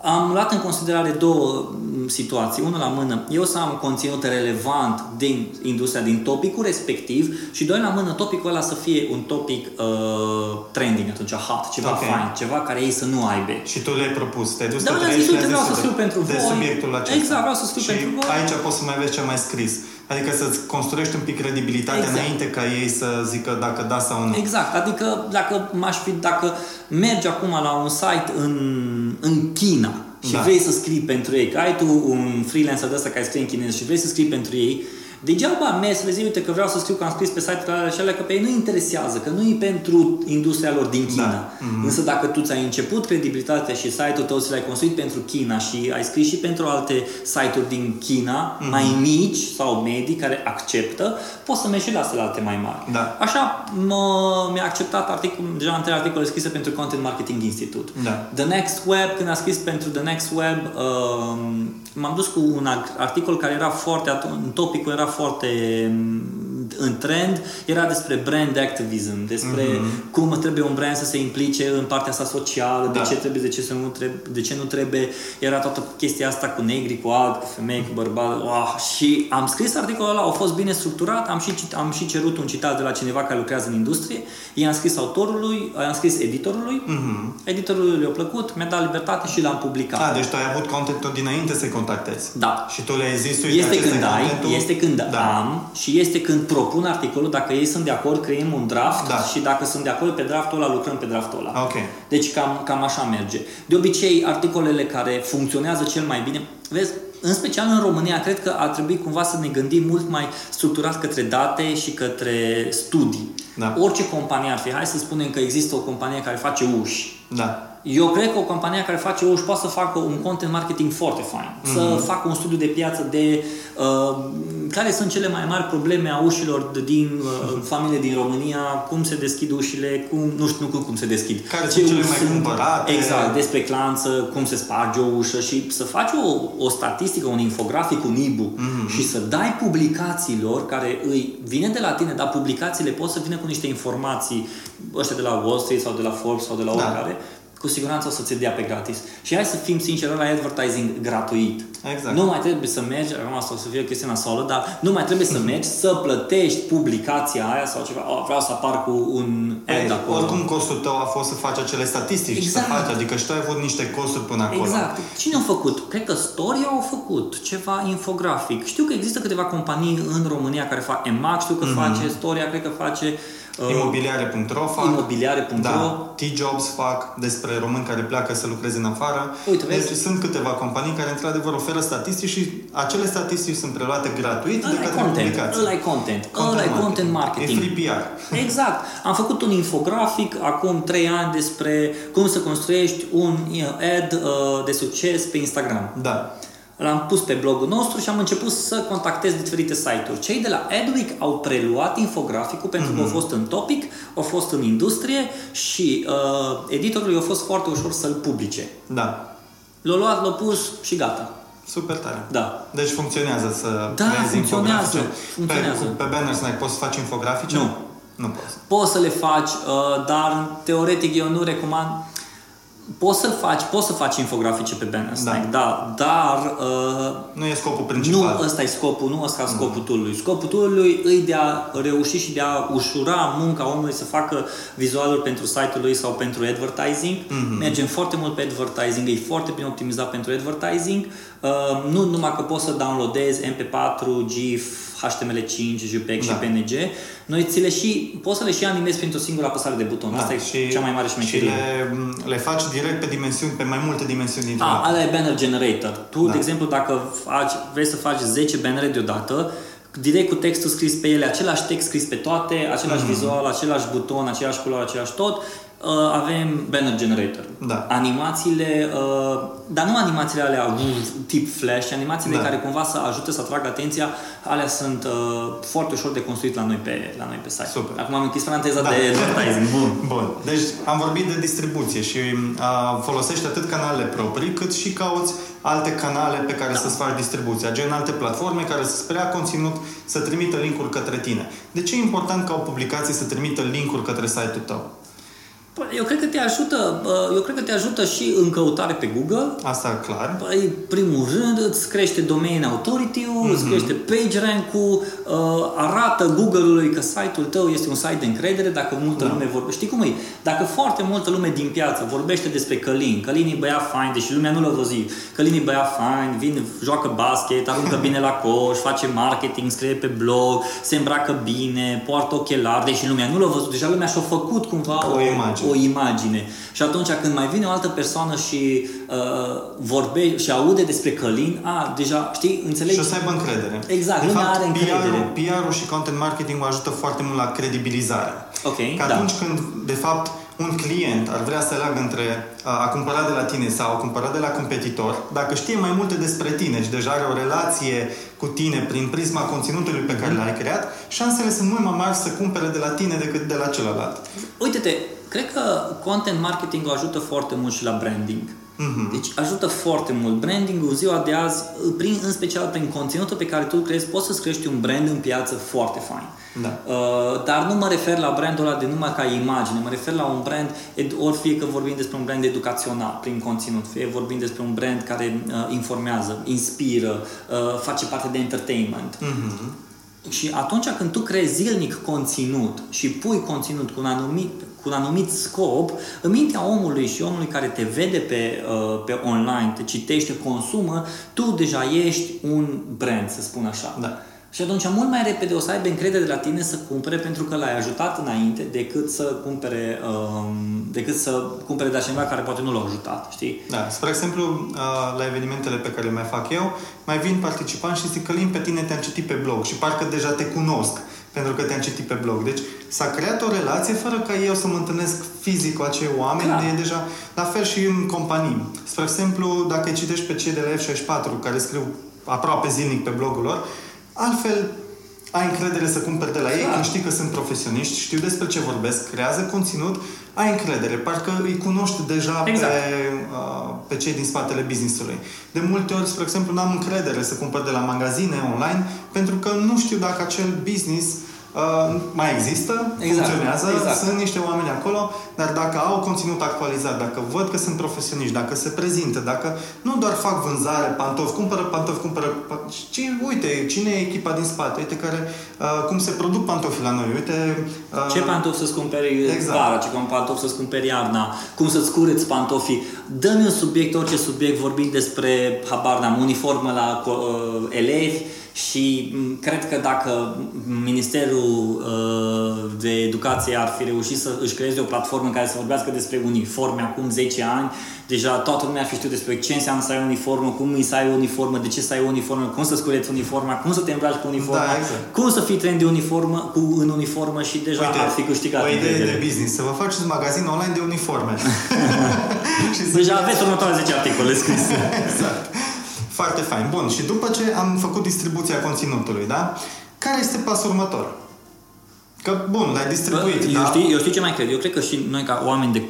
am luat în considerare două mm, situații. Unul la mână, eu să am conținut relevant din industria, din topicul respectiv și doi la mână, topicul ăla să fie un topic uh, trending atunci, hot, ceva Ok. fain, ceva care ei să nu aibă. Și tu le-ai propus, te-ai dus Da, către le-am ei zis, și uite, le-ai vreau zis să scriu pentru de voi. subiectul acesta. Exact, vreau să scriu și pentru voi. aici poți să mai vezi ce mai scris. Adică să-ți construiești un pic credibilitatea Exact. înainte ca ei să zică dacă da sau nu. Exact, adică dacă m-aș fi, dacă mergi acum la un site în, în China și Da. vrei să scrii pentru ei, că ai tu un freelancer de ăsta care scrie în chineză și vrei să scrii pentru ei, degeaba mergi să le zici, uite că vreau să scriu că am scris pe site-ul ăla și alea, că pe ei nu interesează, că nu e pentru industria lor din China. Da. Mhm. Însă dacă tu ți-ai început credibilitatea și site-ul tău ți l-ai construit pentru China și ai scris și pentru alte site-uri din China, Mhm. mai mici sau medii, care acceptă, poți să mergi și la alte mai mari. Da. Așa mă, mi-a acceptat articol, deja între articole scrise pentru Content Marketing Institute. Da. The Next Web, când a scris pentru The Next Web, um, m-am dus cu un ag- articol care era foarte, atunci, topicul era foarte um, în trend, era despre brand activism, despre cum trebuie un brand să se implice în partea sa socială, Da. de ce trebuie, de ce, să nu trebuie, de ce nu trebuie, era toată chestia asta cu negri, cu albi, cu femei, cu bărbați, oh, și am scris articolul ăla, a fost bine structurat, am și, cit- am și cerut un citat de la cineva care lucrează în industrie, i-am scris autorului, i-am scris editorului, Mhm. editorului le-a plăcut, mi-a dat libertate și l-am publicat. A, deci tu ai avut contentul dinainte să-i contactezi. Da. Și tu le-ai zis, uite, Este acesta când e ai, contentul. este când da. am și este când propun articolul, dacă ei sunt de acord, creăm un draft Da. și dacă sunt de acord pe draftul ăla, lucrăm pe draftul ăla. Ok. Deci cam, cam așa merge. De obicei, articolele care funcționează cel mai bine, vezi, în special în România, cred că ar trebui cumva să ne gândim mult mai structurat către date și către studii. Da. Orice companie ar fi, hai să spunem că există o companie care face uși. Da. Eu cred că o companie care face OUș poate să facă un content marketing foarte fain. Mm-hmm. Să Mhm. facă un studiu de piață de uh, care sunt cele mai mari probleme a ușilor din uh, familie din România, cum se deschid ușile, cum, nu știu nu cum se deschid. Care Ce sunt cele uși mai cumpărate. Exact, despre clanță, cum se sparge o ușă și să faci o, o statistică, un infografic, un e Mhm. și să dai publicațiilor care îi vine de la tine, dar publicațiile pot să vină cu niște informații, ăștia de la Wall Street sau de la Forbes sau de la Da. oricare, cu siguranță o să-ți dea pe gratis. Și hai să fim sinceri, la advertising gratuit. Exact. Nu mai trebuie să mergi, acum asta o să fie o chestie nasoală, dar nu mai trebuie să mergi să plătești publicația aia sau ceva. Oh, vreau să apar cu un ad Ei, acolo. oricum costul tău a fost să faci acele statistici, Exact. să faci, adică și tu ai avut niște costuri până acolo. Exact. Cine a făcut? Cred că Story au făcut ceva infografic. Știu că există câteva companii în România care fac EMAG, știu că face Storia, cred că face uh, Imobiliare.ro fac. imobiliare.ro. Da, T-Jobs fac despre români care pleacă să lucreze în afară. Uite, vezi? deci sunt câteva companii care într-adevăr oferă statistici și acele statistici sunt preluate gratuit de Ăla e către content, publicații. ăla e content, ăla e content marketing. E free PR. Exact. Am făcut un infografic acum 3 ani despre cum să construiești un uh, ad uh, de succes pe Instagram. Da. L-am pus pe blogul nostru și am început să contactez diferite site-uri. Cei de la Adweek au preluat infograficul pentru că au fost în topic, au fost în industrie și uh, editorului a fost foarte ușor să-l publice. Da. L-au luat, l-au pus și gata. Super tare. Da. Deci funcționează să Da, creezi funcționează. infografice. Funcționează. Pe, pe Banners Night poți să faci infografice? Nu. Nu poți. Poți să le faci, uh, dar teoretic eu nu recomand. Poți să faci, poți să faci infografice pe Banner Snack, da, dar uh, Nu e scopul nu principal. ăsta e scopul, nu ăsta e scopul toolului. Scopul toolului e de a reuși și de a ușura munca omului să facă vizualuri pentru site-ul lui sau pentru advertising. Mhm. Mergem foarte mult pe advertising, e foarte bine optimizat pentru advertising. Uh, nu numai că poți să downloadezi MP4, GIF, HTML5, JPEG Da. și PNG. Noi ți le și, poți să le și animezi printr-o singură apăsare de buton. Asta e cea mai mare Da, și șmecherie. le, le faci direct pe dimensiuni, pe mai multe dimensiuni din A, ala e banner generator. Tu, Da. de exemplu, dacă faci, vrei să faci 10 bannere deodată, direct cu textul scris pe ele, același text scris pe toate, același vizual, același buton, aceeași culoare, același tot, uh, avem banner generator. Da. Animațiile, uh, dar nu animațiile alea uh, tip flash, ci animațiile Da. care cumva să ajute să atragă atenția, alea sunt uh, foarte ușor de construit la noi pe, la noi pe site. Super. Acum am închis paranteza Da. de advertising. Bun. Bun. Deci am vorbit de distribuție și a, folosești atât canalele proprii, cât și cauți alte canale pe care da. să-ți faci distribuția, gen alte platforme care să sprea conținut, să trimită linkuri către tine. De ce e important ca o publicație să trimită linkuri către site-ul tău? Păi, Eu cred că te ajută, uh, eu cred că te ajută și în căutare pe Google, Asta clar. Păi, primul rând, îți crește domain authority-ul, Mhm. îți crește page rank-ul, uh, arată Google-ului că site-ul tău este un site de încredere dacă multă Da. lume vorbește. Știi cum e? Dacă foarte multă lume din piață vorbește despre Călin, Călin e băiat fain, deși lumea nu l-a văzut, Călin e băiat fain, vine, joacă basket, aruncă bine la coș, face marketing, scrie pe blog, se îmbracă bine, poartă ochelari, deși lumea nu l-a văzut, deja lumea și-a făcut cumva O imagine. O imagine. Și atunci când mai vine o altă persoană și uh, vorbe și aude despre Călin, a, deja, știi, înțelegi? Și o să aibă încredere. Exact, de lumea fapt, are încredere. PR-ul, PR-ul și content marketing ajută foarte mult la credibilizare. Ok, Că da. atunci când, de fapt, un client ar vrea să aleagă între a, a cumpăra de la tine sau a cumpăra de la competitor, dacă știe mai multe despre tine și deja are o relație cu tine prin prisma conținutului pe care l-ai creat, șansele sunt mult mai mari să cumpere de la tine decât de la celălalt. Uite-te, cred că content marketing ajută foarte mult și la branding. Mhm. Deci ajută foarte mult. Branding-ul în ziua de azi, prin, în special prin conținutul pe care tu îl creezi, poți să-ți crești un brand în piață foarte fain. Da. Uh, dar nu mă refer la brandul ăla de numai ca imagine, mă refer la un brand, ed- ori fie că vorbim despre un brand educațional prin conținut, fie vorbim despre un brand care uh, informează, inspiră, uh, face parte de entertainment. Mhm. Și atunci când tu creezi zilnic conținut și pui conținut cu un anumit, cu un anumit scop, în mintea omului și omului care te vede pe, uh, pe online, te citește, consumă, tu deja ești un brand, să spun așa. Da. Și atunci mult mai repede o să aibă încredere de la tine să cumpere pentru că l-ai ajutat înainte decât să cumpere, um, decât să cumpere de la cineva care poate nu l-a ajutat, știi? Da, spre exemplu, a, la evenimentele pe care le mai fac eu, mai vin participanți și zic că Lin, pe tine te-am citit pe blog și parcă deja te cunosc pentru că te-am citit pe blog. Deci s-a creat o relație fără ca eu să mă întâlnesc fizic cu acei oameni. Clar. E deja, la fel și în companii. Spre exemplu, dacă îi citești pe cei de la F64 care scriu aproape zilnic pe blogul lor, altfel ai încredere să cumperi de la ei, Clar. când știi că sunt profesioniști, știu despre ce vorbesc, creează conținut, ai încredere, parcă îi cunoști deja Exact. pe, uh, pe cei din spatele business-ului. De multe ori, spre exemplu, n-am încredere să cumpăr de la magazine online, pentru că nu știu dacă acel business uh, mai există, Exact, funcționează, exact. sunt niște oameni acolo, dar dacă au conținut actualizat, dacă văd că sunt profesioniști, dacă se prezintă, dacă nu doar fac vânzare, pantofi, cumpără pantofi, cumpără... pa- Ci, uite, cine e echipa din spate, uite care, uh, cum se produc pantofii la noi, uite... Uh, Ce pantofi să-ți cumperi Exact. vara, ce pantofi să-ți cumperi iarna, cum să-ți cureți pantofii. Dă-mi un subiect, orice subiect, vorbim despre, habar n-am, uniformă la co- uh, elevi și m, cred că dacă Ministerul uh, de Educație ar fi reușit să își creeze o platformă în care să vorbească despre uniforme acum 10 ani, deja toată lumea ar fi știut despre ce înseamnă să ai o uniformă, cum îi să ai o uniformă, de ce să ai o uniformă, cum să-ți cureți uniforma, cum să te îmbraci cu uniforma, Da, exact. cum să fii trendy uniformă, cu, în uniformă și deja ar fi câștigat o idee încredere. de business, să vă faceți magazin online de uniforme. și să Deja aveți următoarele 10 articole scrise. Exact. Foarte fain. Bun, și după ce am făcut distribuția conținutului, da? Care este pasul următor? Că, bun, l-ai distribuit, eu, da? știi, eu știu ce mai cred. Eu cred că și noi ca oameni de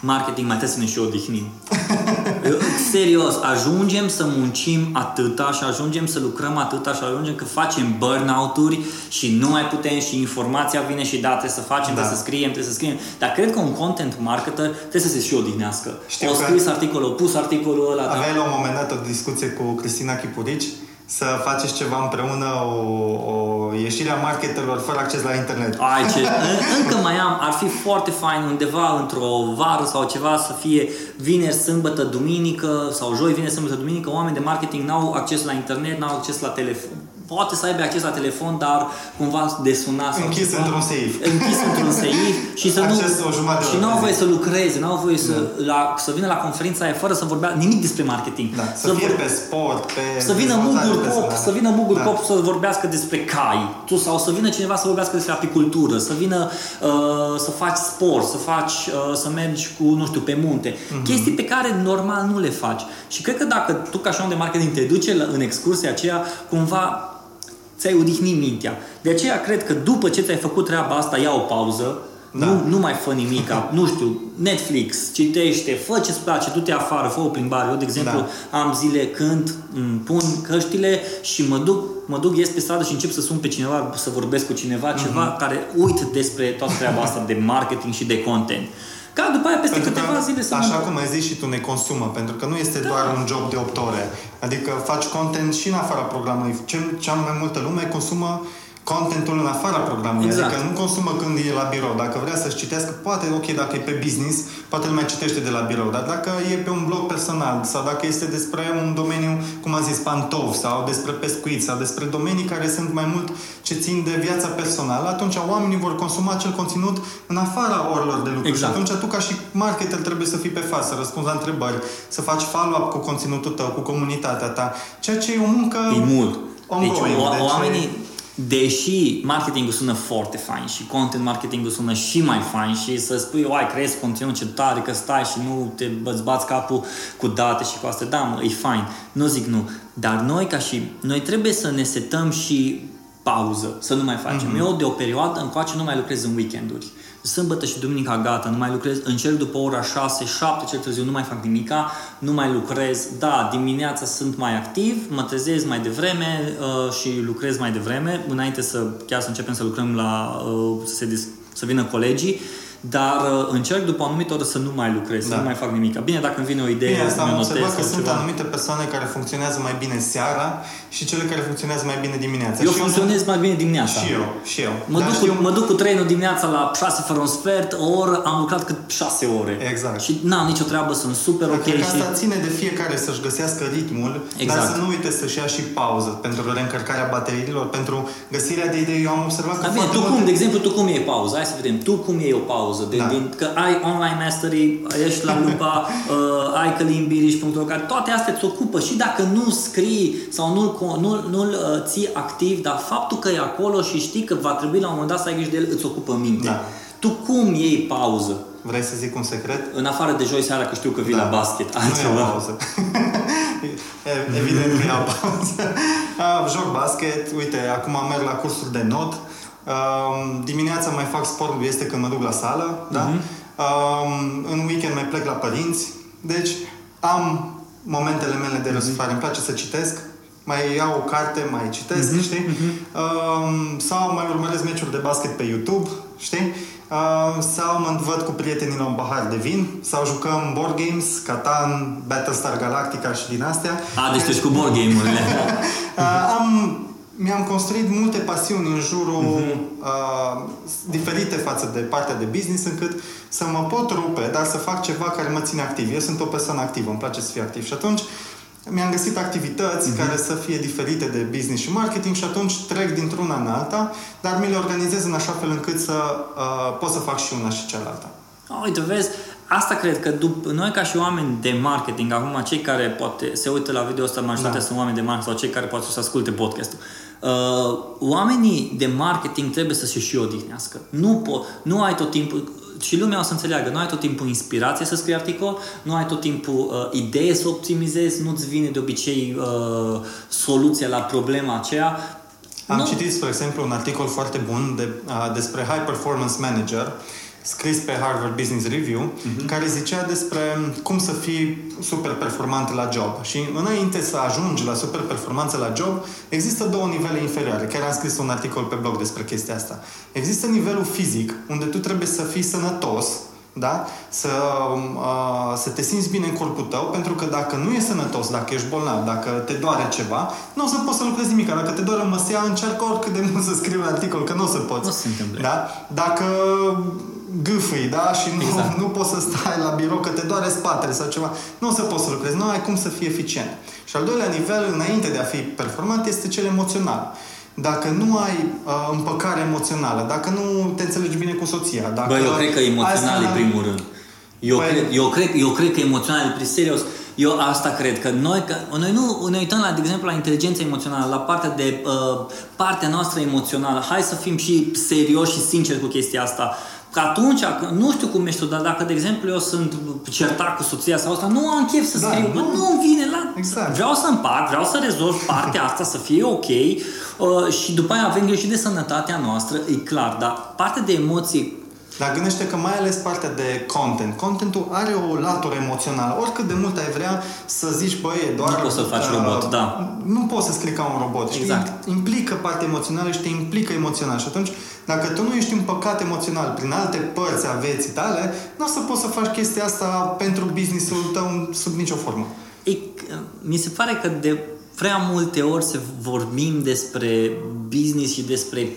marketing mai trebuie să ne și odihnim. Eu, serios, ajungem să muncim atâta și ajungem să lucrăm atâta și ajungem că facem burnout-uri și nu mai putem și informația vine și da, trebuie să facem, Da. trebuie să scriem, trebuie să scriem. Dar cred că un content marketer trebuie să se și odihnească. Știu o că- scris articolul, o pus articolul ăla, da. Aveai la un moment dat o discuție cu Cristina Chipurici să faceți ceva împreună, o, o ieșire a marketerilor fără acces la internet. Ai ce, în- încă mai am, ar fi foarte fain undeva într-o vară sau ceva să fie vineri, sâmbătă, duminică sau joi, vineri, sâmbătă, duminică, oameni de marketing n-au acces la internet, n-au acces la telefon. Poate să aibă acces la telefon, dar cumva de sunat sau Închis ceva. într-un seif. Închis într-un seif și să nu... Acces o jumătate de și oră nu au pe voie zi. să lucreze, nu au voie să, la, să vină la conferința aia fără să vorbea nimic despre marketing. Da, să, fie vor- pe sport, pe să vină dezvoltare Mugur Pop, personală. să vină Mugur Da. Pop să vorbească despre cai, tu sau să vină cineva să vorbească despre apicultură, să vină uh, să faci sport, să faci uh, să mergi cu, nu știu, pe munte. Mhm. Chestii pe care normal nu le faci. Și cred că dacă tu ca și om de marketing te duce la, în excursia aceea, cumva ți-ai odihnit mintea. De aceea cred că după ce ți-ai făcut treaba asta, ia o pauză, Da. nu, nu mai fă nimica, nu știu, Netflix, citește, fă ce-ți place, du-te afară, fă o plimbare. Eu, de exemplu, Da. am zile când îmi pun căștile și mă duc, mă duc, ies pe stradă și încep să sun pe cineva, să vorbesc cu cineva, Mhm. ceva care uit despre toată treaba asta de marketing și de content. Ca după aia, peste Pentru că, câteva zile să așa mă... cum ai zis și tu, ne consumă, pentru că nu este doar un job de 8 ore. Adică faci content și în afara programului. Ce, cea mai multă lume consumă contentul în afara programului. Exact. Adică nu consumă când e la birou. Dacă vrea să-și citească, poate, ok, dacă e pe business, poate îl mai citește de la birou. Dar dacă e pe un blog personal sau dacă este despre un domeniu, cum am zis, pantof sau despre pescuit sau despre domenii care sunt mai mult ce țin de viața personală, atunci oamenii vor consuma acel conținut în afara orilor de lucru. Exact. Și atunci tu ca și marketer trebuie să fii pe față, să răspunzi la întrebări, să faci follow-up cu conținutul tău, cu comunitatea ta, ceea ce e o muncă E mult. Deci, ongoing. o, Deci, oamenii, deși marketingul sună foarte fain și content marketingul sună și mai fain și să spui, oai, creezi conținut ce tare, că stai și nu te îți bați capul cu date și cu astea, da, mă, e fain, nu zic nu. Dar noi ca și, noi trebuie să ne setăm și pauză, să nu mai facem. Mhm. Eu de o perioadă încoace nu mai lucrez în weekenduri. Sâmbătă și duminica gata, nu mai lucrez, încerc după ora 6, 7 cel târziu, nu mai fac nimica, nu mai lucrez. Da, dimineața sunt mai activ, mă trezesc mai devreme uh, și lucrez mai devreme, înainte să chiar să începem să lucrăm la, uh, să, se dis- să vină colegii, dar uh, încerc după o anumită oră să nu mai lucrez, să Da. nu mai fac nimica. Bine, dacă îmi vine o idee, Bine, asta am mi-o observat notez că sau sunt ceva. anumite persoane care funcționează mai bine seara și cele care funcționează mai bine dimineața. Eu Și funcționez mai bine dimineața. sunt- Și eu, și eu. Mă Dar duc, știu- cu, mă duc cu trenul dimineața la 6 fără un sfert, o oră am lucrat cât 6 ore. Exact. Și n-am nicio treabă, sunt super Dar ok cred că și... asta ține de fiecare să-și găsească ritmul, dar Exact. să nu uite să-și ia și pauză pentru reîncărcarea bateriilor, pentru găsirea de idei. Eu am observat că Dar bine, foarte tu multe- cum, de exemplu, tu cum iei pauza? Hai să vedem, tu cum iei o pauză? Pauză. De, Da. din, că ai online mastery, ești la lupa, uh, ai călimbiriș.ro, care toate astea îți ocupă și dacă nu scrii sau nu-l, co- nu-l, nu-l uh, ții activ, dar faptul că e acolo și știi că va trebui la un moment dat să ai grijă de el, îți ocupă minte. Da. Tu cum iei pauză? Vrei să zic un secret? În afară de joi seara, că știu că vii Da. la basket, Nu altceva. iau pauză. E- Evident că iau pauză. Ah, Joc basket, uite, acum merg la cursuri de not. Um, Dimineața mai fac sport, este când mă duc la sală, da? Um, În weekend mai plec la părinți. Deci am momentele mele de răsuflare. Îmi place să citesc. Mai iau o carte, mai citesc, știi? Um, sau mai urmăresc meciuri de basket pe YouTube, știi? Uh, sau mă văd cu prietenii la un pahar de vin, sau jucăm board games, Catan, Battlestar Galactica și din astea. A, deci tu ești cu board game-urile. Uh, am, mi-am construit multe pasiuni în jurul uh, diferite față de partea de business încât să mă pot rupe, dar să fac ceva care mă ține activ. Eu sunt o persoană activă, îmi place să fiu activ și atunci mi-am găsit activități care să fie diferite de business și marketing și atunci trec dintr-una în alta, dar mi le organizez în așa fel încât să uh, pot să fac și una și cealaltă. Uite, vezi, asta cred că dup- noi ca și oameni de marketing, acum cei care poate se uită la video ăsta, majoritatea Da. sunt oameni de marketing sau cei care poate să asculte podcastul. Uh, oamenii de marketing trebuie să se și odihnească. Nu, po- nu ai tot timpul, și lumea o să înțeleagă, nu ai tot timpul inspirație să scrii articol, nu ai tot timpul uh, idee să optimizezi, nu-ți vine de obicei uh, soluția la problema aceea. Am nu. citit, spre exemplu, un articol foarte bun de, uh, despre High Performance Manager, scris pe Harvard Business Review, care zicea despre cum să fii super performant la job. Și înainte să ajungi la super performanță la job, există două nivele inferioare. Chiar am scris un articol pe blog despre chestia asta. Există nivelul fizic, unde tu trebuie să fii sănătos, da? Să, uh, să te simți bine în corpul tău, pentru că dacă nu e sănătos, dacă ești bolnav, dacă te doare ceva, nu o să poți să lucrezi nimic. Dacă te doare măsea, încearcă oricât de mult să scrii un articol, că nu o să poți. Nu se întâmplă. Da? Dacă gâfâi, da? Și nu, Exact. nu poți să stai la birou că te doare spatele sau ceva. Nu o să poți să lucrezi. Nu ai cum să fii eficient. Și al doilea nivel, înainte de a fi performant, este cel emoțional. Dacă nu ai uh, împăcare emoțională, dacă nu te înțelegi bine cu soția, dacă... Bă, eu cred că emoțional ai e primul rând. Eu, Păi- cred, eu, cred, eu cred că emoțional e primul serios. Eu asta cred, că noi, că noi nu ne uităm, la, de exemplu, la inteligența emoțională, la partea de uh, partea noastră emoțională. Hai să fim și serioși și sinceri cu chestia asta. Că atunci, că- nu știu cum ești tu, dar dacă, de exemplu, eu sunt certat cu soția sau asta, nu am chef să Da, scriu, nu. nu, nu îmi vine la... Exact. Vreau să împart, vreau să rezolv partea asta, să fie ok uh, și după aia avem grijă de sănătatea noastră, e clar, dar partea de emoții Dar gândește că mai ales partea de content. Contentul are o latură emoțională. Oricât de mult ai vrea să zici, băi, e doar... Nu poți să faci robot, da. Nu poți să scrii ca un robot. Exact. Știi? Implică partea emoțională și te implică emoțional. Și atunci, dacă tu nu ești împăcat emoțional prin alte părți a vieții tale, nu o să poți să faci chestia asta pentru businessul tău sub nicio formă. E, mi se pare că de prea multe ori se vorbim despre business și despre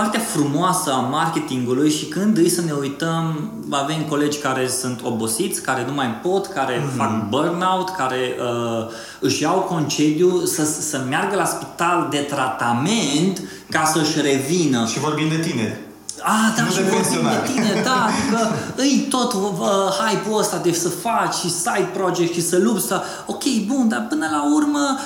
partea frumoasă a marketingului și când îi să ne uităm, avem colegi care sunt obosiți, care nu mai pot, care mm-hmm. fac burnout, care uh, își iau concediu să, să meargă la spital de tratament ca să-și revină. Și vorbim de tineri. Ah, da, Nu și de vorbim pensionari. de tine, da, adică îi tot uh, hype-ul ăsta de să faci și side project și să lupți, să... ok, bun, dar până la urmă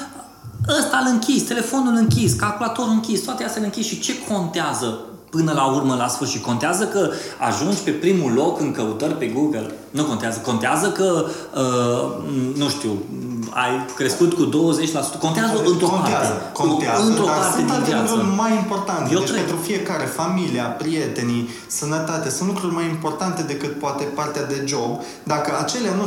ăsta îl închis, telefonul închis, calculatorul închis, toate astea îl închis și ce contează până la urmă, la sfârșit? Contează că ajungi pe primul loc în căutări pe Google? Nu contează. Contează că, uh, nu știu, ai crescut cu 20%. Contează într-o contează, parte. contează, într-o dar parte sunt din alte viață. lucruri mai importante. Eu deci cred. pentru fiecare, familia, prietenii, sănătate, sunt lucruri mai importante decât poate partea de job. Dacă acelea nu,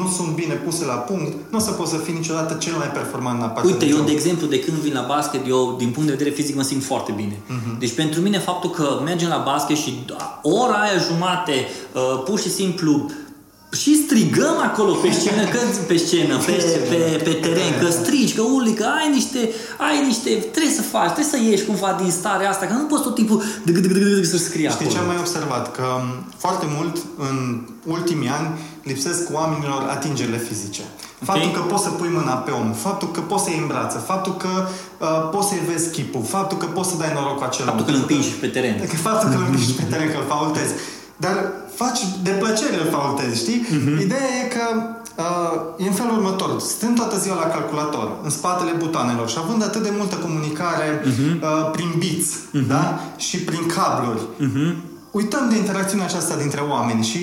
nu sunt bine puse la punct, nu o să poți să fii niciodată cel mai performant la partea Uite, de eu, job. de exemplu, de când vin la basket, eu, din punct de vedere fizic, mă simt foarte bine. Mhm. Deci, pentru mine, faptul că mergem la basket și ora aia jumate, uh, pur și simplu, și strigăm acolo pe scenă, că, pe scenă, pe, pe, pe teren, că strigi, că urli, că ai niște, ai niște, trebuie să faci, trebuie să ieși cumva din starea asta, că nu poți tot timpul dg, dg, dg, dg, să scrii Știi acolo. ce am mai observat? Că m, foarte mult în ultimii ani lipsesc oamenilor atingerile fizice. Faptul că poți să pui mâna pe om, faptul că poți să iei în brață, faptul că uh, poți să-i vezi chipul, faptul că poți să dai noroc cu acel Faptul om. că îl împingi pe teren. Că faptul că îl împingi pe teren, că îl faultezi. dar faci de plăcere îl faultezi, știi? Uh-huh. Ideea e că uh, e în felul următor. Stând toată ziua la calculator, în spatele butoanelor și având atât de multă comunicare uh-huh. uh, prin bits, uh-huh. da? Și prin cabluri, uh-huh. uităm de interacțiunea aceasta dintre oameni și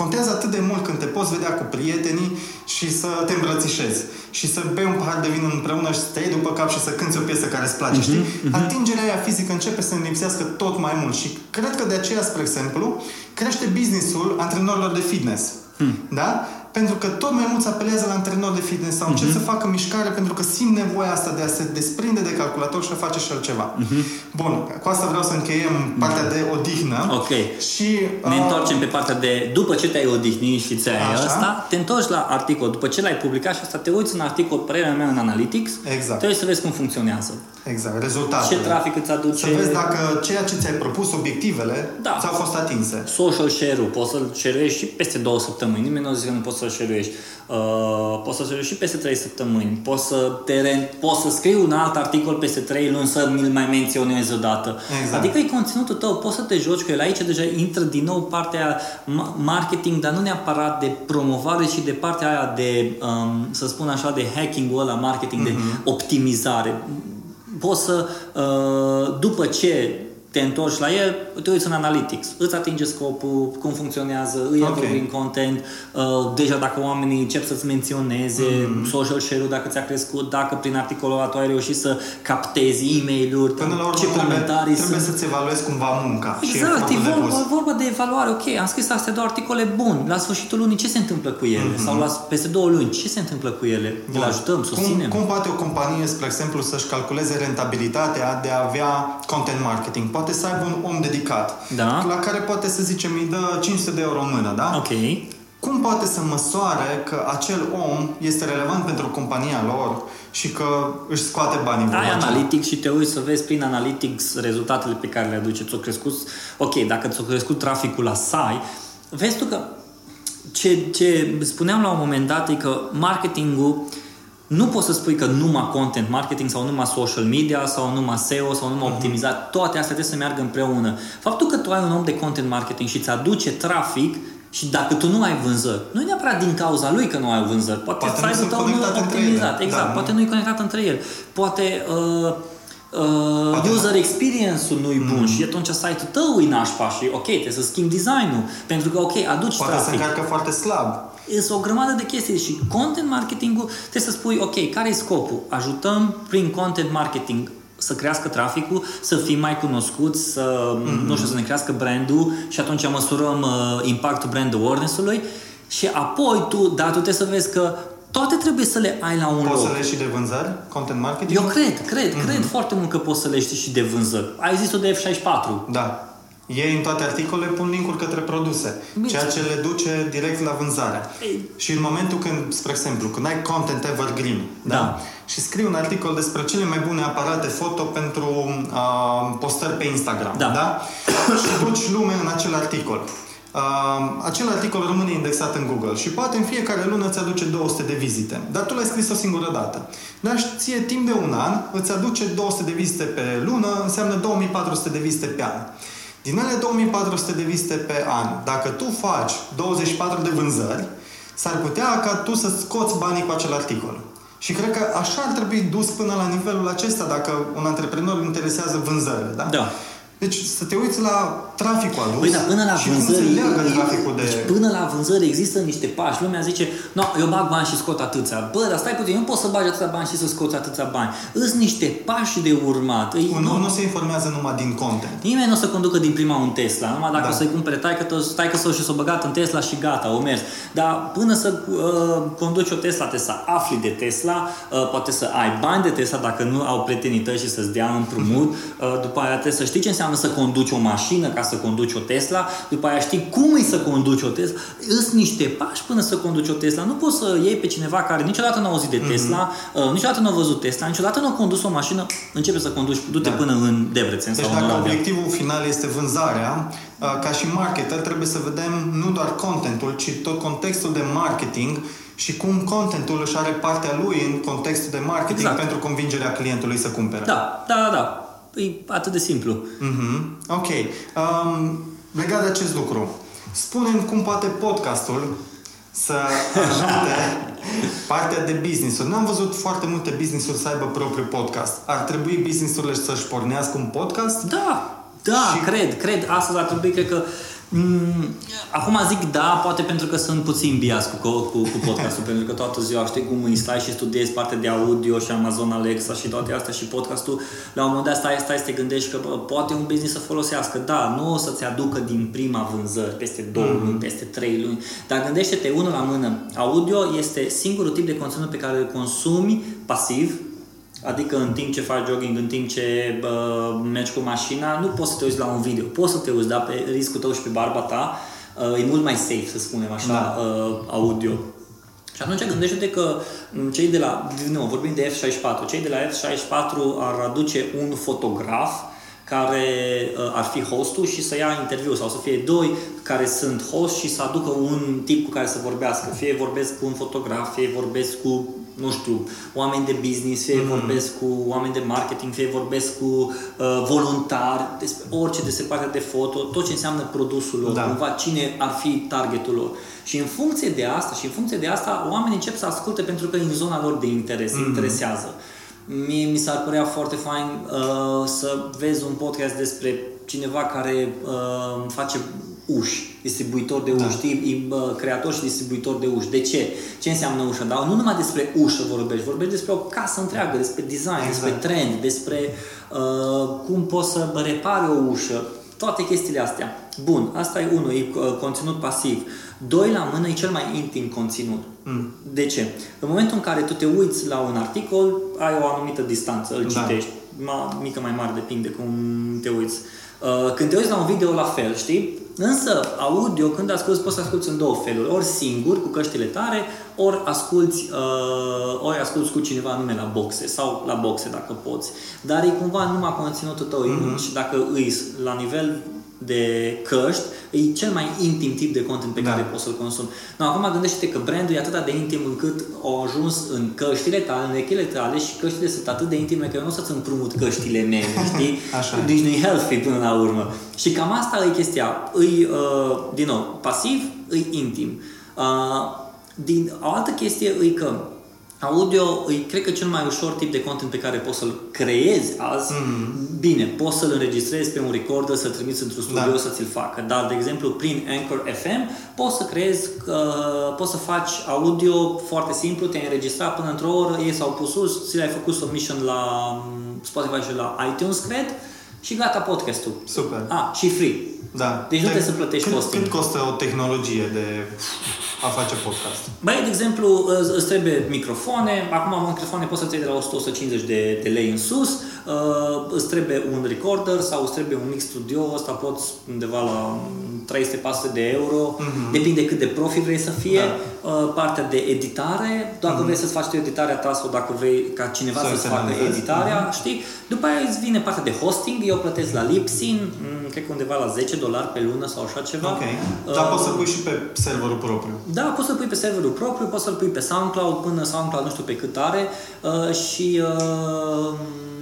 Contează atât de mult când te poți vedea cu prietenii și să te îmbrățișezi și să bei un pahar de vin împreună și să te iei după cap și să cânti o piesă care îți place, uh-huh, știi? Uh-huh. Atingerea aia fizică începe să ne lipsească tot mai mult și cred că de aceea, spre exemplu, crește businessul antrenorilor de fitness. Hmm. Da? Pentru că tot mai mulți apelează la antrenor de fitness sau încep uh-huh. să facă mișcare pentru că simt nevoia asta de a se desprinde de calculator și a face și altceva. Uh-huh. Bun, cu asta vreau să încheiem partea de odihnă. Ok. Și, ne uh... întorcem pe partea de după ce te-ai odihnit și ți-ai Așa. asta, te întorci la articol. După ce l-ai publicat și asta, te uiți în articol, părerea mea în Analytics, exact. trebuie să vezi cum funcționează. Exact, rezultatele. Ce trafic îți aduce. Să vezi dacă ceea ce ți-ai propus, obiectivele, da. ți-au fost atinse. Social share-ul, poți să-l share și peste două săptămâni. Nimeni nu zice că nu poți să-l share Uh, poți să și peste 3 săptămâni, poți să, te, poți să scrii un alt articol peste 3 luni să mi-l mai menționezi odată. Exact. Adică e conținutul tău, poți să te joci cu el. Aici deja intră din nou partea marketing, dar nu neapărat de promovare, ci de partea aia de, um, să spun așa, de hacking-ul ăla, marketing, mm-hmm. de mhm. optimizare. Poți să, uh, după ce te întorci la el, te uiți în Analytics, îți atinge scopul, cum funcționează, îi okay. evergreen content, uh, deja dacă oamenii încep să-ți menționeze, mm-hmm. social share-ul dacă ți-a crescut, dacă prin articolul ăla tu ai reușit să captezi e-mail-uri, Până la urmă ce comentarii trebuie, să... să-ți evaluezi cumva munca. Exact, e vorba, vorba de evaluare, ok, am scris astea două articole bun, la sfârșitul lunii ce se întâmplă cu ele? Mm-hmm. Sau la, peste două luni, ce se întâmplă cu ele? Bun. Le ajutăm, susținem? Cum, cum poate o companie, spre exemplu, să-și calculeze rentabilitatea de a avea content marketing? Poate poate să aibă un om dedicat, da. la care poate să zicem îi dă 500 de euro în mână, da? Ok. Cum poate să măsoare că acel om este relevant pentru compania lor și că își scoate banii Ai analytics și te uiți să vezi prin analytics rezultatele pe care le aduce. Ți-o crescut, ok, dacă ți-o crescut traficul la sai, vezi tu că ce, ce spuneam la un moment dat e că marketingul nu poți să spui că numai content marketing sau numai social media sau numai SEO sau numai uh-huh. optimizat, toate astea trebuie să meargă împreună. Faptul că tu ai un om de content marketing și îți aduce trafic și dacă tu nu ai vânzări, nu e neapărat din cauza lui că nu ai vânzări, poate, poate site-ul tău nu e optimizat, exact, da, poate nu e conectat între el, poate uh, uh, user experience-ul nu-i bun mm. și atunci site-ul tău e nașpa și ok, trebuie să schimbi design-ul pentru că ok, aduci Poate trafic. Poate se încarcă foarte slab. Sunt o grămadă de chestii și content marketing-ul trebuie să spui ok, care e scopul? Ajutăm prin content marketing să crească traficul, să fim mai cunoscuți, să, mm-hmm. nu știu, să ne crească brandul și atunci măsurăm uh, impactul brand awareness-ului și apoi tu, da, tu trebuie să vezi că toate trebuie să le ai la un poți loc. să le și de vânzări? Content marketing? Eu cred, cred, mm-hmm. cred foarte mult că poți să le știi și de vânzări. Ai zis-o de F64. Da. Ei în toate articolele pun linkuri către produse, Bine. ceea ce le duce direct la vânzare. Ei. Și în momentul când, spre exemplu, când ai content evergreen, da. da? și scrii un articol despre cele mai bune aparate foto pentru uh, postări pe Instagram, da? da? și duci lume în acel articol. Uh, acel articol rămâne indexat în Google și poate în fiecare lună îți aduce 200 de vizite. Dar tu l-ai scris o singură dată. Dar ție timp de un an îți aduce 200 de vizite pe lună, înseamnă 2400 de vizite pe an. Din ele 2400 de vizite pe an, dacă tu faci 24 de vânzări, s-ar putea ca tu să scoți banii cu acel articol. Și cred că așa ar trebui dus până la nivelul acesta dacă un antreprenor interesează vânzările. Da? da. Deci să te uiți la traficul adus păi, da, până la și vânzări, cum se traficul de... Deci până la vânzări există niște pași. Lumea zice, no, eu bag bani și scot atâția. Bă, dar stai puțin, nu poți să bagi atâția bani și să scoți atâția bani. Îs niște pași de urmat. Un nu, nu se informează numai din content. Nimeni nu o să conducă din prima un Tesla. Numai dacă da. o să-i cumpere taică, taică să și s-o băgat în Tesla și gata, o mers. Dar până să uh, conduci o Tesla, trebuie să afli de Tesla, uh, poate să ai bani de Tesla dacă nu au prietenii tăi și să-ți dea împrumut. Uh, după aia trebuie să știi ce înseamnă să conduci o mașină ca să conduci o Tesla, după aia știi cum e să conduci o Tesla. Îs niște pași până să conduci o Tesla. Nu poți să iei pe cineva care niciodată nu a auzit de mhm. Tesla, mm-hmm. uh, niciodată nu a văzut Tesla, niciodată nu a condus o mașină, începe să conduci, du-te da. până în Debrecen deci sau dacă în obiectivul final este vânzarea, uh, ca și marketer trebuie să vedem nu doar contentul, ci tot contextul de marketing și cum contentul își are partea lui în contextul de marketing exact. pentru convingerea clientului să cumpere. Da, da, da. E atât de simplu. Mm-hmm. Ok. Um, legat de acest lucru, spune cum poate podcastul să ajute partea de business-uri. N-am văzut foarte multe business-uri să aibă propriul podcast. Ar trebui business-urile să-și pornească un podcast? Da, da, și... cred, cred. Astăzi ar trebui, cred că Mm, acum zic da, poate pentru că sunt puțin bias cu, cu, cu podcastul, pentru că toată ziua știi cum îi stai și studiezi partea de audio și Amazon Alexa și toate astea și podcastul, la un moment dat stai, stai să te gândești că bă, poate un business să folosească. Da, nu o să-ți aducă din prima vânzări, peste două mm-hmm. luni, peste trei luni, dar gândește-te unul la mână. Audio este singurul tip de conținut pe care îl consumi pasiv, Adică în timp ce faci jogging, în timp ce bă, mergi cu mașina, nu poți să te uiți la un video. Poți să te uiți, dar pe riscul tău și pe barba ta uh, e mult mai safe, să spunem așa, da. uh, audio. Și atunci gândește-te că cei de la, nu, vorbim de F64, cei de la F64 ar aduce un fotograf care uh, ar fi hostul și să ia interviu sau să fie doi care sunt host și să aducă un tip cu care să vorbească. Fie vorbesc cu un fotograf, fie vorbesc cu nu știu, oameni de business, fie mm. vorbesc cu oameni de marketing, fie vorbesc cu uh, voluntari, despre orice despre partea de foto, tot ce înseamnă produsul lor, da. cumva cine ar fi targetul lor. Și în funcție de asta, și în funcție de asta, oamenii încep să asculte pentru că e în zona lor de interes, mm. interesează. Mie mi s-ar părea foarte fain uh, să vezi un podcast despre cineva care uh, face uși, distribuitor de uși, da. știi, creator și distribuitor de uși. De ce? Ce înseamnă ușă? Dar nu numai despre ușă vorbești, vorbești despre o casă întreagă, despre design, exact. despre trend, despre uh, cum poți să repare o ușă, toate chestiile astea. Bun, asta e unul, e uh, conținut pasiv. Doi la mână e cel mai intim conținut. Mm. De ce? În momentul în care tu te uiți la un articol, ai o anumită distanță, îl da. citești. Ma, mică, mai mare, depinde cum te uiți. Uh, când te uiți la un video, la fel, știi? Însă, audio, când asculti, poți să asculti în două feluri. Ori singur, cu căștile tare, ori asculti, uh, ori asculti cu cineva anume la boxe sau la boxe dacă poți. Dar e cumva numai conținutul tău mm-hmm. și dacă îi la nivel de căști, e cel mai intim tip de content pe da. care poți să-l consumi. No, acum gândește-te că brandul e atât de intim încât au ajuns în căștile tale, în rechile tale și căștile sunt atât de intime că eu nu o să-ți împrumut căștile mele, știi? Așa. Deci nu e healthy până la urmă. Și cam asta e chestia. Îi, uh, din nou, pasiv, îi intim. Uh, din, o altă chestie e că Audio e, cred că, cel mai ușor tip de content pe care poți să-l creezi azi. Mm-hmm. Bine, poți să-l înregistrezi pe un recorder, să-l trimiți într-un studio da. să ți-l facă. Dar, de exemplu, prin Anchor FM poți să creezi, uh, poți să faci audio foarte simplu, te-ai înregistrat până într-o oră, ei s-au pus sus, ți l-ai făcut submission la mm, Spotify și la iTunes, cred, și gata podcastul. Super. Ah, și free. Da. Deci nu trebuie să plătești cât, posting. Cât costă o tehnologie de a face podcast? Băi, de exemplu, îți trebuie microfoane. Acum, microfoane poți să-ți iei de la 100-150 de, de lei în sus. Uh, îți trebuie un recorder sau îți trebuie un mix studio. Asta poți undeva la 300-400 de euro. Uh-huh. Depinde cât de profi vrei să fie. Da. Uh, partea de editare, dacă uh-huh. vrei să-ți faci tu editarea ta sau dacă vrei ca cineva să-ți să facă editarea, uh-huh. știi? După aia îți vine partea de hosting. Eu plătesc la Lipsin, mm, cred că undeva la 10 dolari pe lună sau așa ceva. Ok. Dar uh, poți să pui și pe serverul propriu. Da, poți să-l pui pe serverul propriu, poți să-l pui pe SoundCloud până SoundCloud nu știu pe cât are uh, și uh,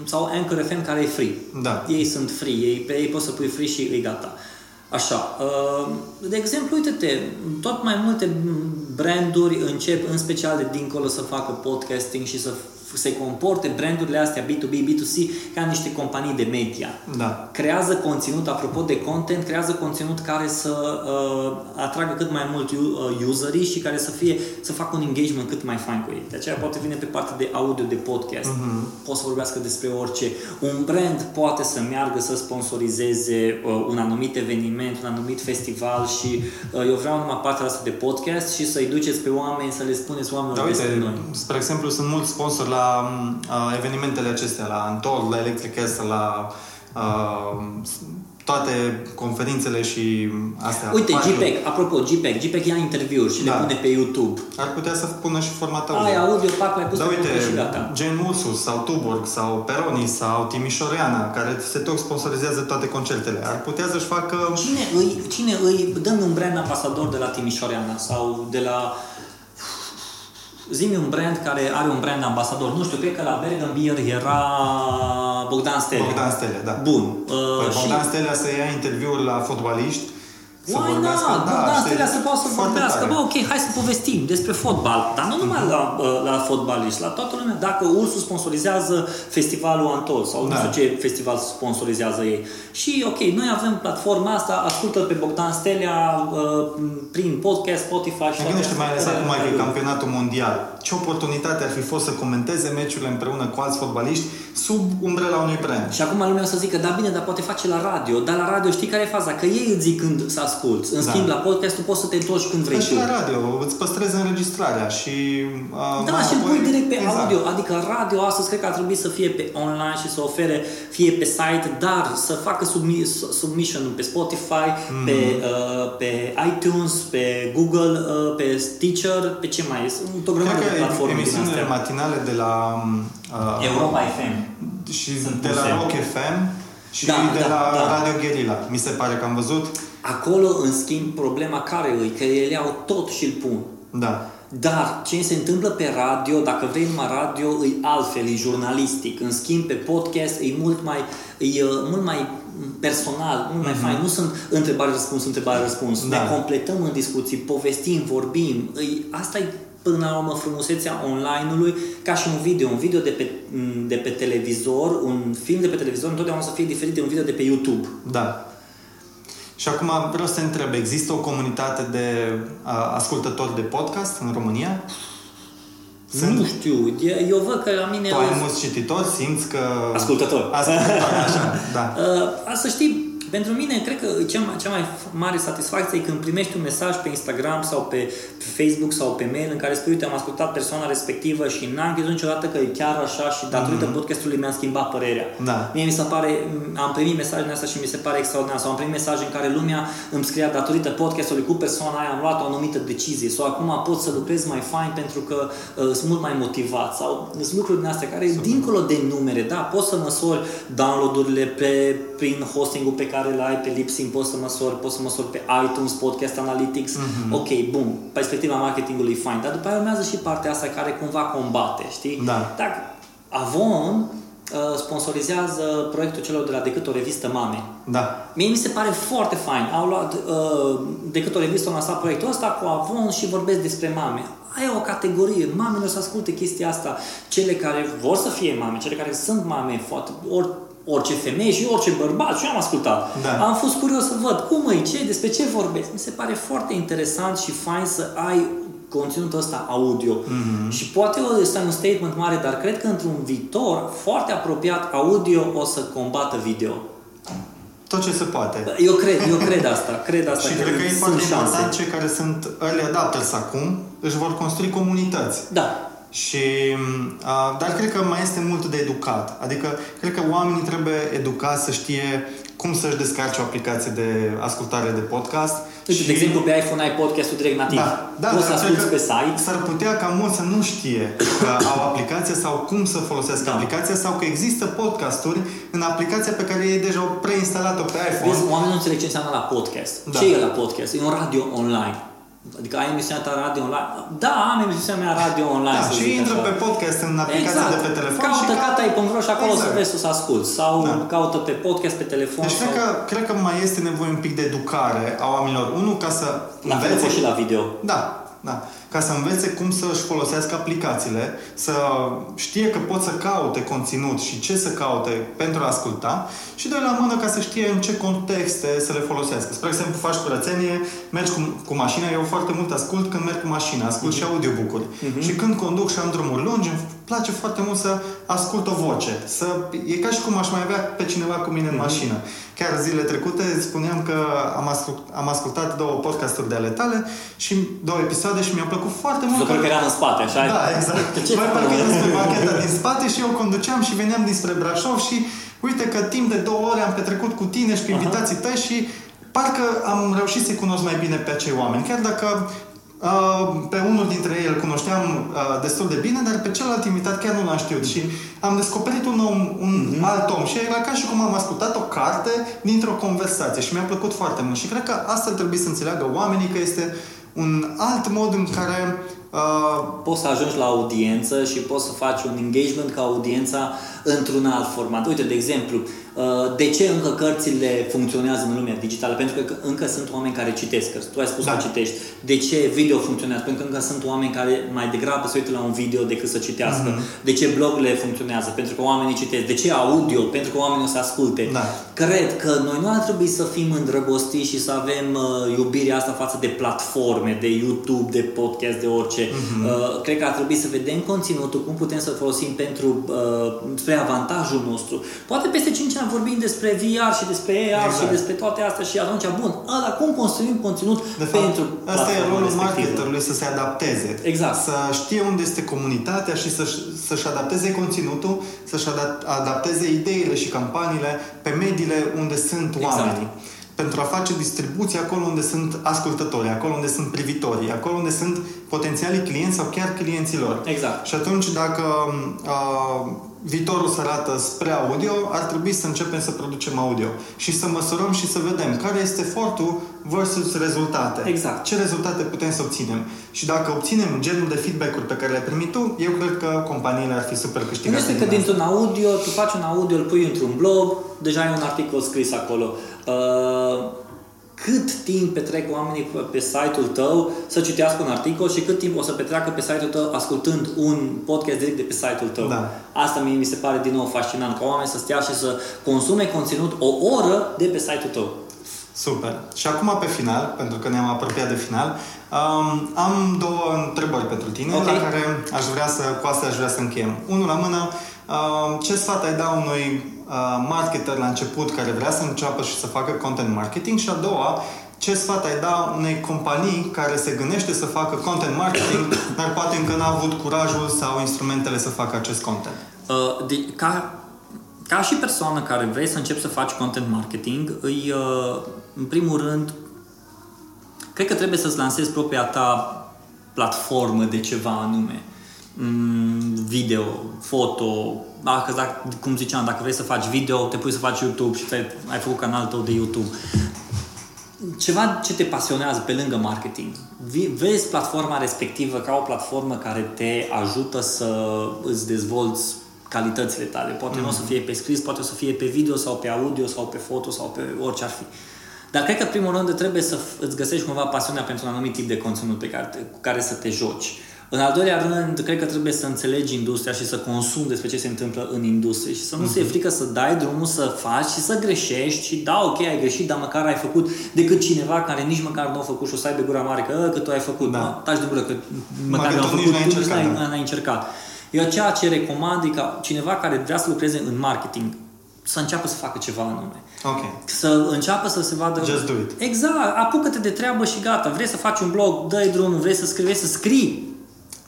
sau Anchor FM care e free. Da. Ei sunt free, ei, pe ei poți să pui free și e gata. Așa, uh, de exemplu, uite-te, tot mai multe branduri încep, în special de dincolo, să facă podcasting și să se comporte brandurile astea B2B, B2C ca niște companii de media. Da. Creează conținut, apropo de content, creează conținut care să uh, atragă cât mai mult uh, userii și care să fie să facă un engagement cât mai fain cu ei. De aceea poate vine pe partea de audio, de podcast. Uh-huh. Poate să vorbească despre orice. Un brand poate să meargă să sponsorizeze uh, un anumit eveniment, un anumit festival și uh, eu vreau numai partea asta de podcast și să-i duceți pe oameni, să le spuneți oamenilor da, uite, noi. Spre exemplu, sunt mulți sponsori la uh, evenimentele acestea, la Antol, la Electric Castle, la uh, toate conferințele și astea. Uite, JPEG, apropo, JPEG, JPEG ia interviuri și da. le pune pe YouTube. Ar putea să pună și formatul audio. Ai audio, pac, l-ai pus da, pe uite, și gata. Gen Ursus sau Tuborg sau Peroni sau Timișoreana, care se tot sponsorizează toate concertele. Ar putea să-și facă... Cine îi, cine îi, dăm un brand ambasador de la Timișoreana sau de la Zimi un brand care are un brand ambasador. Nu știu, cred că la Bergen Beer era Bogdan Stele. Bogdan Stele, da. Bun. Păi uh, Bogdan și... Stele să ia interviuri la fotbaliști să Why vorbească. not? Da, Bogdan știi, Stelea să poată să foarte vorbească. tare. Mhm. Bă, ok, hai să povestim despre fotbal. Dar nu numai la, uh, la fotbaliști, la toată lumea. Dacă Ursul sponsorizează festivalul Antol sau nu Da. știu ce festival sponsorizează ei. Și ok, noi avem platforma asta, ascultă pe Bogdan Stelea uh, prin podcast, Spotify și Mă toate gândește mai ales astea. acum că e campionatul mondial. Ce oportunitate ar fi fost să comenteze meciurile împreună cu alți fotbaliști sub umbrela unui brand. Și acum lumea o să zică, da bine, dar poate face la radio. Dar la radio știi care e faza? Că ei îți zic când să asculti. În Da. schimb, la podcast tu poți să te întorci când vrei Ca și tu. la radio, îți păstrezi înregistrarea și... Uh, Da, mai și îl apoi- pui direct pe exact. audio. Adică radio astăzi cred că ar trebui să fie pe online și să ofere fie pe site, dar să facă submi- submission pe Spotify, Mhm. pe, uh, pe iTunes, pe Google, uh, pe Stitcher, pe ce mai este? O grămadă Cred de că platforme din emisiunile astea. matinale de la uh, Europa FM. și sunt de la puse. Rock FM și Da, de da, la da. Radio Guerilla. Mi se pare că am văzut. Acolo, în schimb, problema care îi? Că ele au tot și îl pun. Da. Dar ce se întâmplă pe radio, dacă vrei numai radio, e altfel, e jurnalistic. În schimb, pe podcast e mult mai, e, uh, mult mai personal, mult mai fain. Nu sunt întrebare-răspuns, întrebare-răspuns. Mhm. Da. Ne completăm în discuții, povestim, vorbim. E, asta e până la urmă frumusețea online-ului ca și un video. Un video de pe, de pe televizor, un film de pe televizor întotdeauna o să fie diferit de un video de pe YouTube. Da. Și acum vreau să te întreb, există o comunitate de uh, ascultători de podcast în România? Sunt- Nu știu, e- eu văd că la mine... Tu ai mulți cititori, simți că... Ascultători. Ascultători, așa, da. Uh, să știi, pentru mine, cred că cea mai, cea mai mare satisfacție e când primești un mesaj pe Instagram sau pe Facebook sau pe mail în care spui, uite, am ascultat persoana respectivă și n-am crezut niciodată că e chiar așa și datorită mm-hmm. podcastului mi-am schimbat părerea. Da. Mie mi se pare, am primit mesajele astea și mi se pare extraordinar. Sau am primit mesaje în care lumea îmi scria datorită podcastului cu persoana aia am luat o anumită decizie sau acum pot să lucrez mai fain pentru că uh, sunt mult mai motivat sau sunt lucruri din astea care dincolo de numere, da, poți să măsori downloadurile pe, prin hostingul pe care îl ai pe Lipsyn, poți să măsori, poți să măsori pe iTunes, Podcast Analytics, Mhm. ok, bun, perspectiva marketingului e fain, dar după aia urmează și partea asta care cumva combate, știi? Da. Dacă Avon uh, sponsorizează proiectul celor de la Decât o revistă Mame. Da. Mie mi se pare foarte fain. Au luat uh, Decât o revistă, au lansat proiectul ăsta cu Avon și vorbesc despre mame. Aia e o categorie. Mamele o să asculte chestia asta. Cele care vor să fie mame, cele care sunt mame, foarte, or, orice femeie și orice bărbat. Și eu am ascultat. Da. Am fost curios să văd cum e, ce, despre ce vorbesc. Mi se pare foarte interesant și fain să ai conținutul ăsta audio. Mm-hmm. Și poate ăsta e un statement mare, dar cred că într-un viitor foarte apropiat audio o să combată video. Tot ce se poate. Eu cred, eu cred asta, cred asta. Și cred că e sunt foarte șanse. important cei care sunt early adapters acum își vor construi comunități. Da. Și, uh, dar cred că mai este mult de educat. Adică, cred că oamenii trebuie educați să știe cum să-și descarce o aplicație de ascultare de podcast. Uite, de exemplu, pe iPhone ai podcastul direct nativ. Da, da, Poți să dar asculti cred pe că site. S-ar putea ca mulți să nu știe că au aplicație sau cum să folosească Da. aplicația sau că există podcasturi în aplicația pe care ei deja au preinstalat-o pe iPhone. Vezi, oamenii nu înțeleg ce înseamnă la podcast. Da. Ce e la podcast? E un radio online. Adică ai emisiunea ta radio online? Da, am emisiunea mea radio online, Da, să și zic intră așa. pe podcast în aplicația Exact. de pe telefon caută și catai.ro și acolo Exact. să vezi să asculti. Sau Da. caută pe podcast pe telefon. Deci sau... cred că, cred că mai este nevoie un pic de educare a oamenilor. Unul, ca să La fel a fost și la video. Da, da. Ca să învețe cum să-și folosească aplicațiile, să știe că pot să caute conținut și ce să caute pentru a asculta și doi la mână ca să știe în ce contexte să le folosească. Spre exemplu, faci curățenie, mergi cu, cu mașina, eu foarte mult ascult când merg cu mașina, ascult și audiobook-uri. Și când conduc și am drumuri lungi, îmi place foarte mult să ascult o voce. Să, e ca și cum aș mai avea pe cineva cu mine în mașină. Chiar zilele trecute spuneam că am, ascult, am ascultat două podcasturi de ale tale și două episoade și mi-au plăcut foarte mult. Eu cred că eram în spate, așa? Da, exact. Ce Mai fac? parcă despre bancheta din spate și eu conduceam și veneam dinspre Brașov și uite că timp de două ore am petrecut cu tine și cu invitații tăi și parcă am reușit să-i cunosc mai bine pe acei oameni. Chiar dacă Uh, pe unul dintre ei îl cunoșteam uh, destul de bine, dar pe celălalt invitat chiar nu l-am știut și am descoperit un om, un Mhm. alt om și era ca și cum am ascultat o carte dintr-o conversație și mi-a plăcut foarte mult și cred că asta ar trebui să înțeleagă oamenii că este un alt mod în care uh, poți să ajungi la audiență și poți să faci un engagement cu audiența într-un alt format. Uite, de exemplu, Uh, de ce încă cărțile funcționează în lumea digitală? Pentru că încă sunt oameni care citesc cărți. Tu ai spus da. că citești. De ce video funcționează? Pentru că încă sunt oameni care mai degrabă se uită la un video decât să citească. Mm-hmm. De ce blogurile funcționează? Pentru că oamenii citesc. De ce audio? Pentru că oamenii o să asculte. Da. Cred că noi nu ar trebui să fim îndrăgostiți și să avem uh, iubirea asta față de platforme, de YouTube, de podcast, de orice. Mm-hmm. Uh, cred că ar trebui să vedem conținutul, cum putem să folosim pentru uh, spre avantajul nostru. Poate peste 5 ani vorbim despre VR și despre AR exact. și despre toate astea și atunci, bun, ăla, cum construim conținut de fapt, pentru Asta e rolul marketerului, să se adapteze. Exact. Să știe unde este comunitatea și să, să-și adapteze conținutul, să-și adapteze ideile și campaniile pe mediile unde sunt exact. oamenii pentru a face distribuție acolo unde sunt ascultători, acolo unde sunt privitorii, acolo unde sunt potențialii clienți sau chiar clienților. Exact. Și atunci dacă uh, viitorul se arată spre audio, ar trebui să începem să producem audio și să măsurăm și să vedem care este efortul versus rezultate. Exact. Ce rezultate putem să obținem. Și dacă obținem genul de feedback-uri pe care le-ai primit tu, eu cred că companiile ar fi super câștigate. Nu este că dintr-un audio, tu faci un audio, îl pui într-un blog, deja ai un articol scris acolo. Uh, cât timp petrec oamenii pe site-ul tău să citească un articol și cât timp o să petreacă pe site-ul tău ascultând un podcast direct de pe site-ul tău. Da. Asta mie mi se pare din nou fascinant, ca oamenii să stea și să consume conținut o oră de pe site-ul tău. Super. Și acum pe final, pentru că ne-am apropiat de final, um, am două întrebări pentru tine, okay. la care aș vrea să, cu asta aș vrea să încheiem. Unul la mână, um, ce sfat ai da unui uh, marketer la început care vrea să înceapă și să facă content marketing și a doua, ce sfat ai da unei companii care se gândește să facă content marketing, dar poate încă n-a avut curajul sau instrumentele să facă acest content? Uh, de, ca, ca și persoană care vrei să începi să faci content marketing, îi, uh, în primul rând, cred că trebuie să-ți lansezi propria ta platformă de ceva anume. Mm, video, foto, dacă, dacă, cum ziceam, dacă vrei să faci video, te pui să faci YouTube și ai făcut canalul tău de YouTube. Ceva ce te pasionează pe lângă marketing. Vezi platforma respectivă ca o platformă care te ajută să îți dezvolți calitățile tale. Poate mm-hmm. nu o să mhm. fie pe scris, poate o să fie pe video sau pe audio sau pe foto sau pe orice ar fi. Dar cred că, primul rând, trebuie să îți găsești cumva pasiunea pentru un anumit tip de conținut pe care te, cu care să te joci. În al doilea rând, cred că trebuie să înțelegi industria și să consumi despre ce se întâmplă în industrie și să nu mm-hmm. se frică să dai drumul să faci și să greșești și da, ok, ai greșit, dar măcar ai făcut decât cineva care nici măcar nu a făcut și o să aibă gura mare că, că tu ai făcut. Da. Taci de gură că măcar nu a făcut, tu nici n-ai, n-ai încercat. Eu ceea ce recomand e ca cineva care vrea să lucreze în marketing să înceapă să facă ceva anume. Okay. Să înceapă să se vadă... Just do it. Exact. Apucă-te de treabă și gata. Vrei să faci un blog, dă-i drumul. Vrei să scrii, vrei să scrii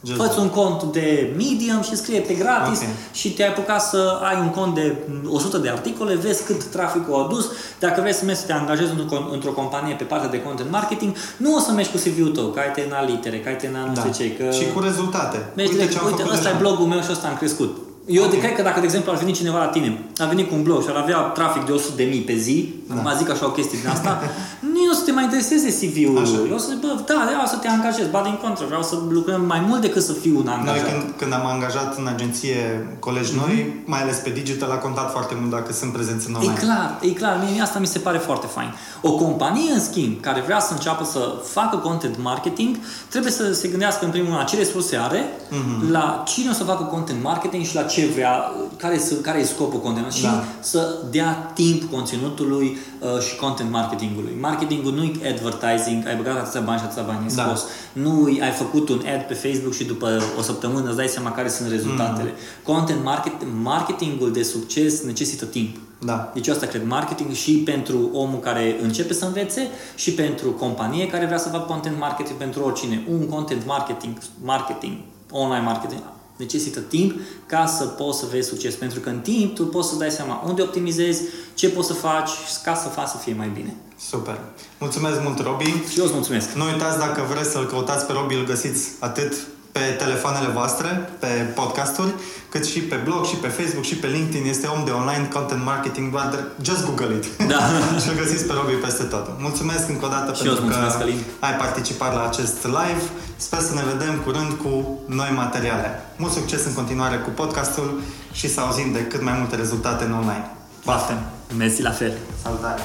Just Fă-ți un cont de Medium și scrie pe gratis okay. și te-ai apucat să ai un cont de 100 de articole, vezi cât traficul a adus. Dacă vrei să mergi să te angajezi într-o companie pe partea de content marketing, nu o să mergi cu CV-ul tău, că ai terminat litere, că ai terminat nu da. știu ce. Că... Și cu rezultate. Mergi uite, direct, uite ăsta e blogul meu și ăsta am crescut. Eu okay. cred că dacă, de exemplu, ar veni cineva la tine, ar veni cu un blog și ar avea trafic de 100 de mii pe zi, da. mă zic așa o chestie din asta, nu o să te mai intereseze CV-ul. Așa. Eu o să zic, bă, da, vreau să te angajez, ba din contră, vreau să lucrăm mai mult decât să fiu un angajat. Noi când, când am angajat în agenție colegi mm-hmm. noi, mai ales pe digital, a contat foarte mult dacă sunt prezenți în online. E clar, e clar, mie asta mi se pare foarte fain. O companie, în schimb, care vrea să înceapă să facă content marketing, trebuie să se gândească în primul rând la ce resurse are, mm-hmm. la cine o să facă content marketing și la ce vrea, care, sunt, care e scopul content da. și să dea timp conținutului uh, și content marketingului. Marketingul nu e advertising, ai băgat atâția bani și atâția bani în da. scos. Nu ai făcut un ad pe Facebook și după o săptămână îți dai seama care sunt rezultatele. Mm. Content market, marketingul de succes necesită timp. Da. Deci asta cred, marketing și pentru omul care începe să învețe și pentru companie care vrea să facă content marketing pentru oricine. Un content marketing, marketing, online marketing, necesită timp ca să poți să vezi succes. Pentru că în timp tu poți să dai seama unde optimizezi, ce poți să faci ca să faci să fie mai bine. Super. Mulțumesc mult, Robi. Și eu îți mulțumesc. Nu uitați, dacă vreți să-l căutați pe Robi, îl găsiți atât pe telefoanele voastre, pe podcasturi, cât și pe blog, și pe Facebook, și pe LinkedIn. Este om de online content marketing, doar just Google it. Da. și îl găsiți pe Robi peste tot. Mulțumesc încă o dată și pentru că ai participat la acest live. Sper să ne vedem curând cu noi materiale. Mult succes în continuare cu podcastul și să auzim de cât mai multe rezultate în online. Baftem! Mersi la fel. Salutare!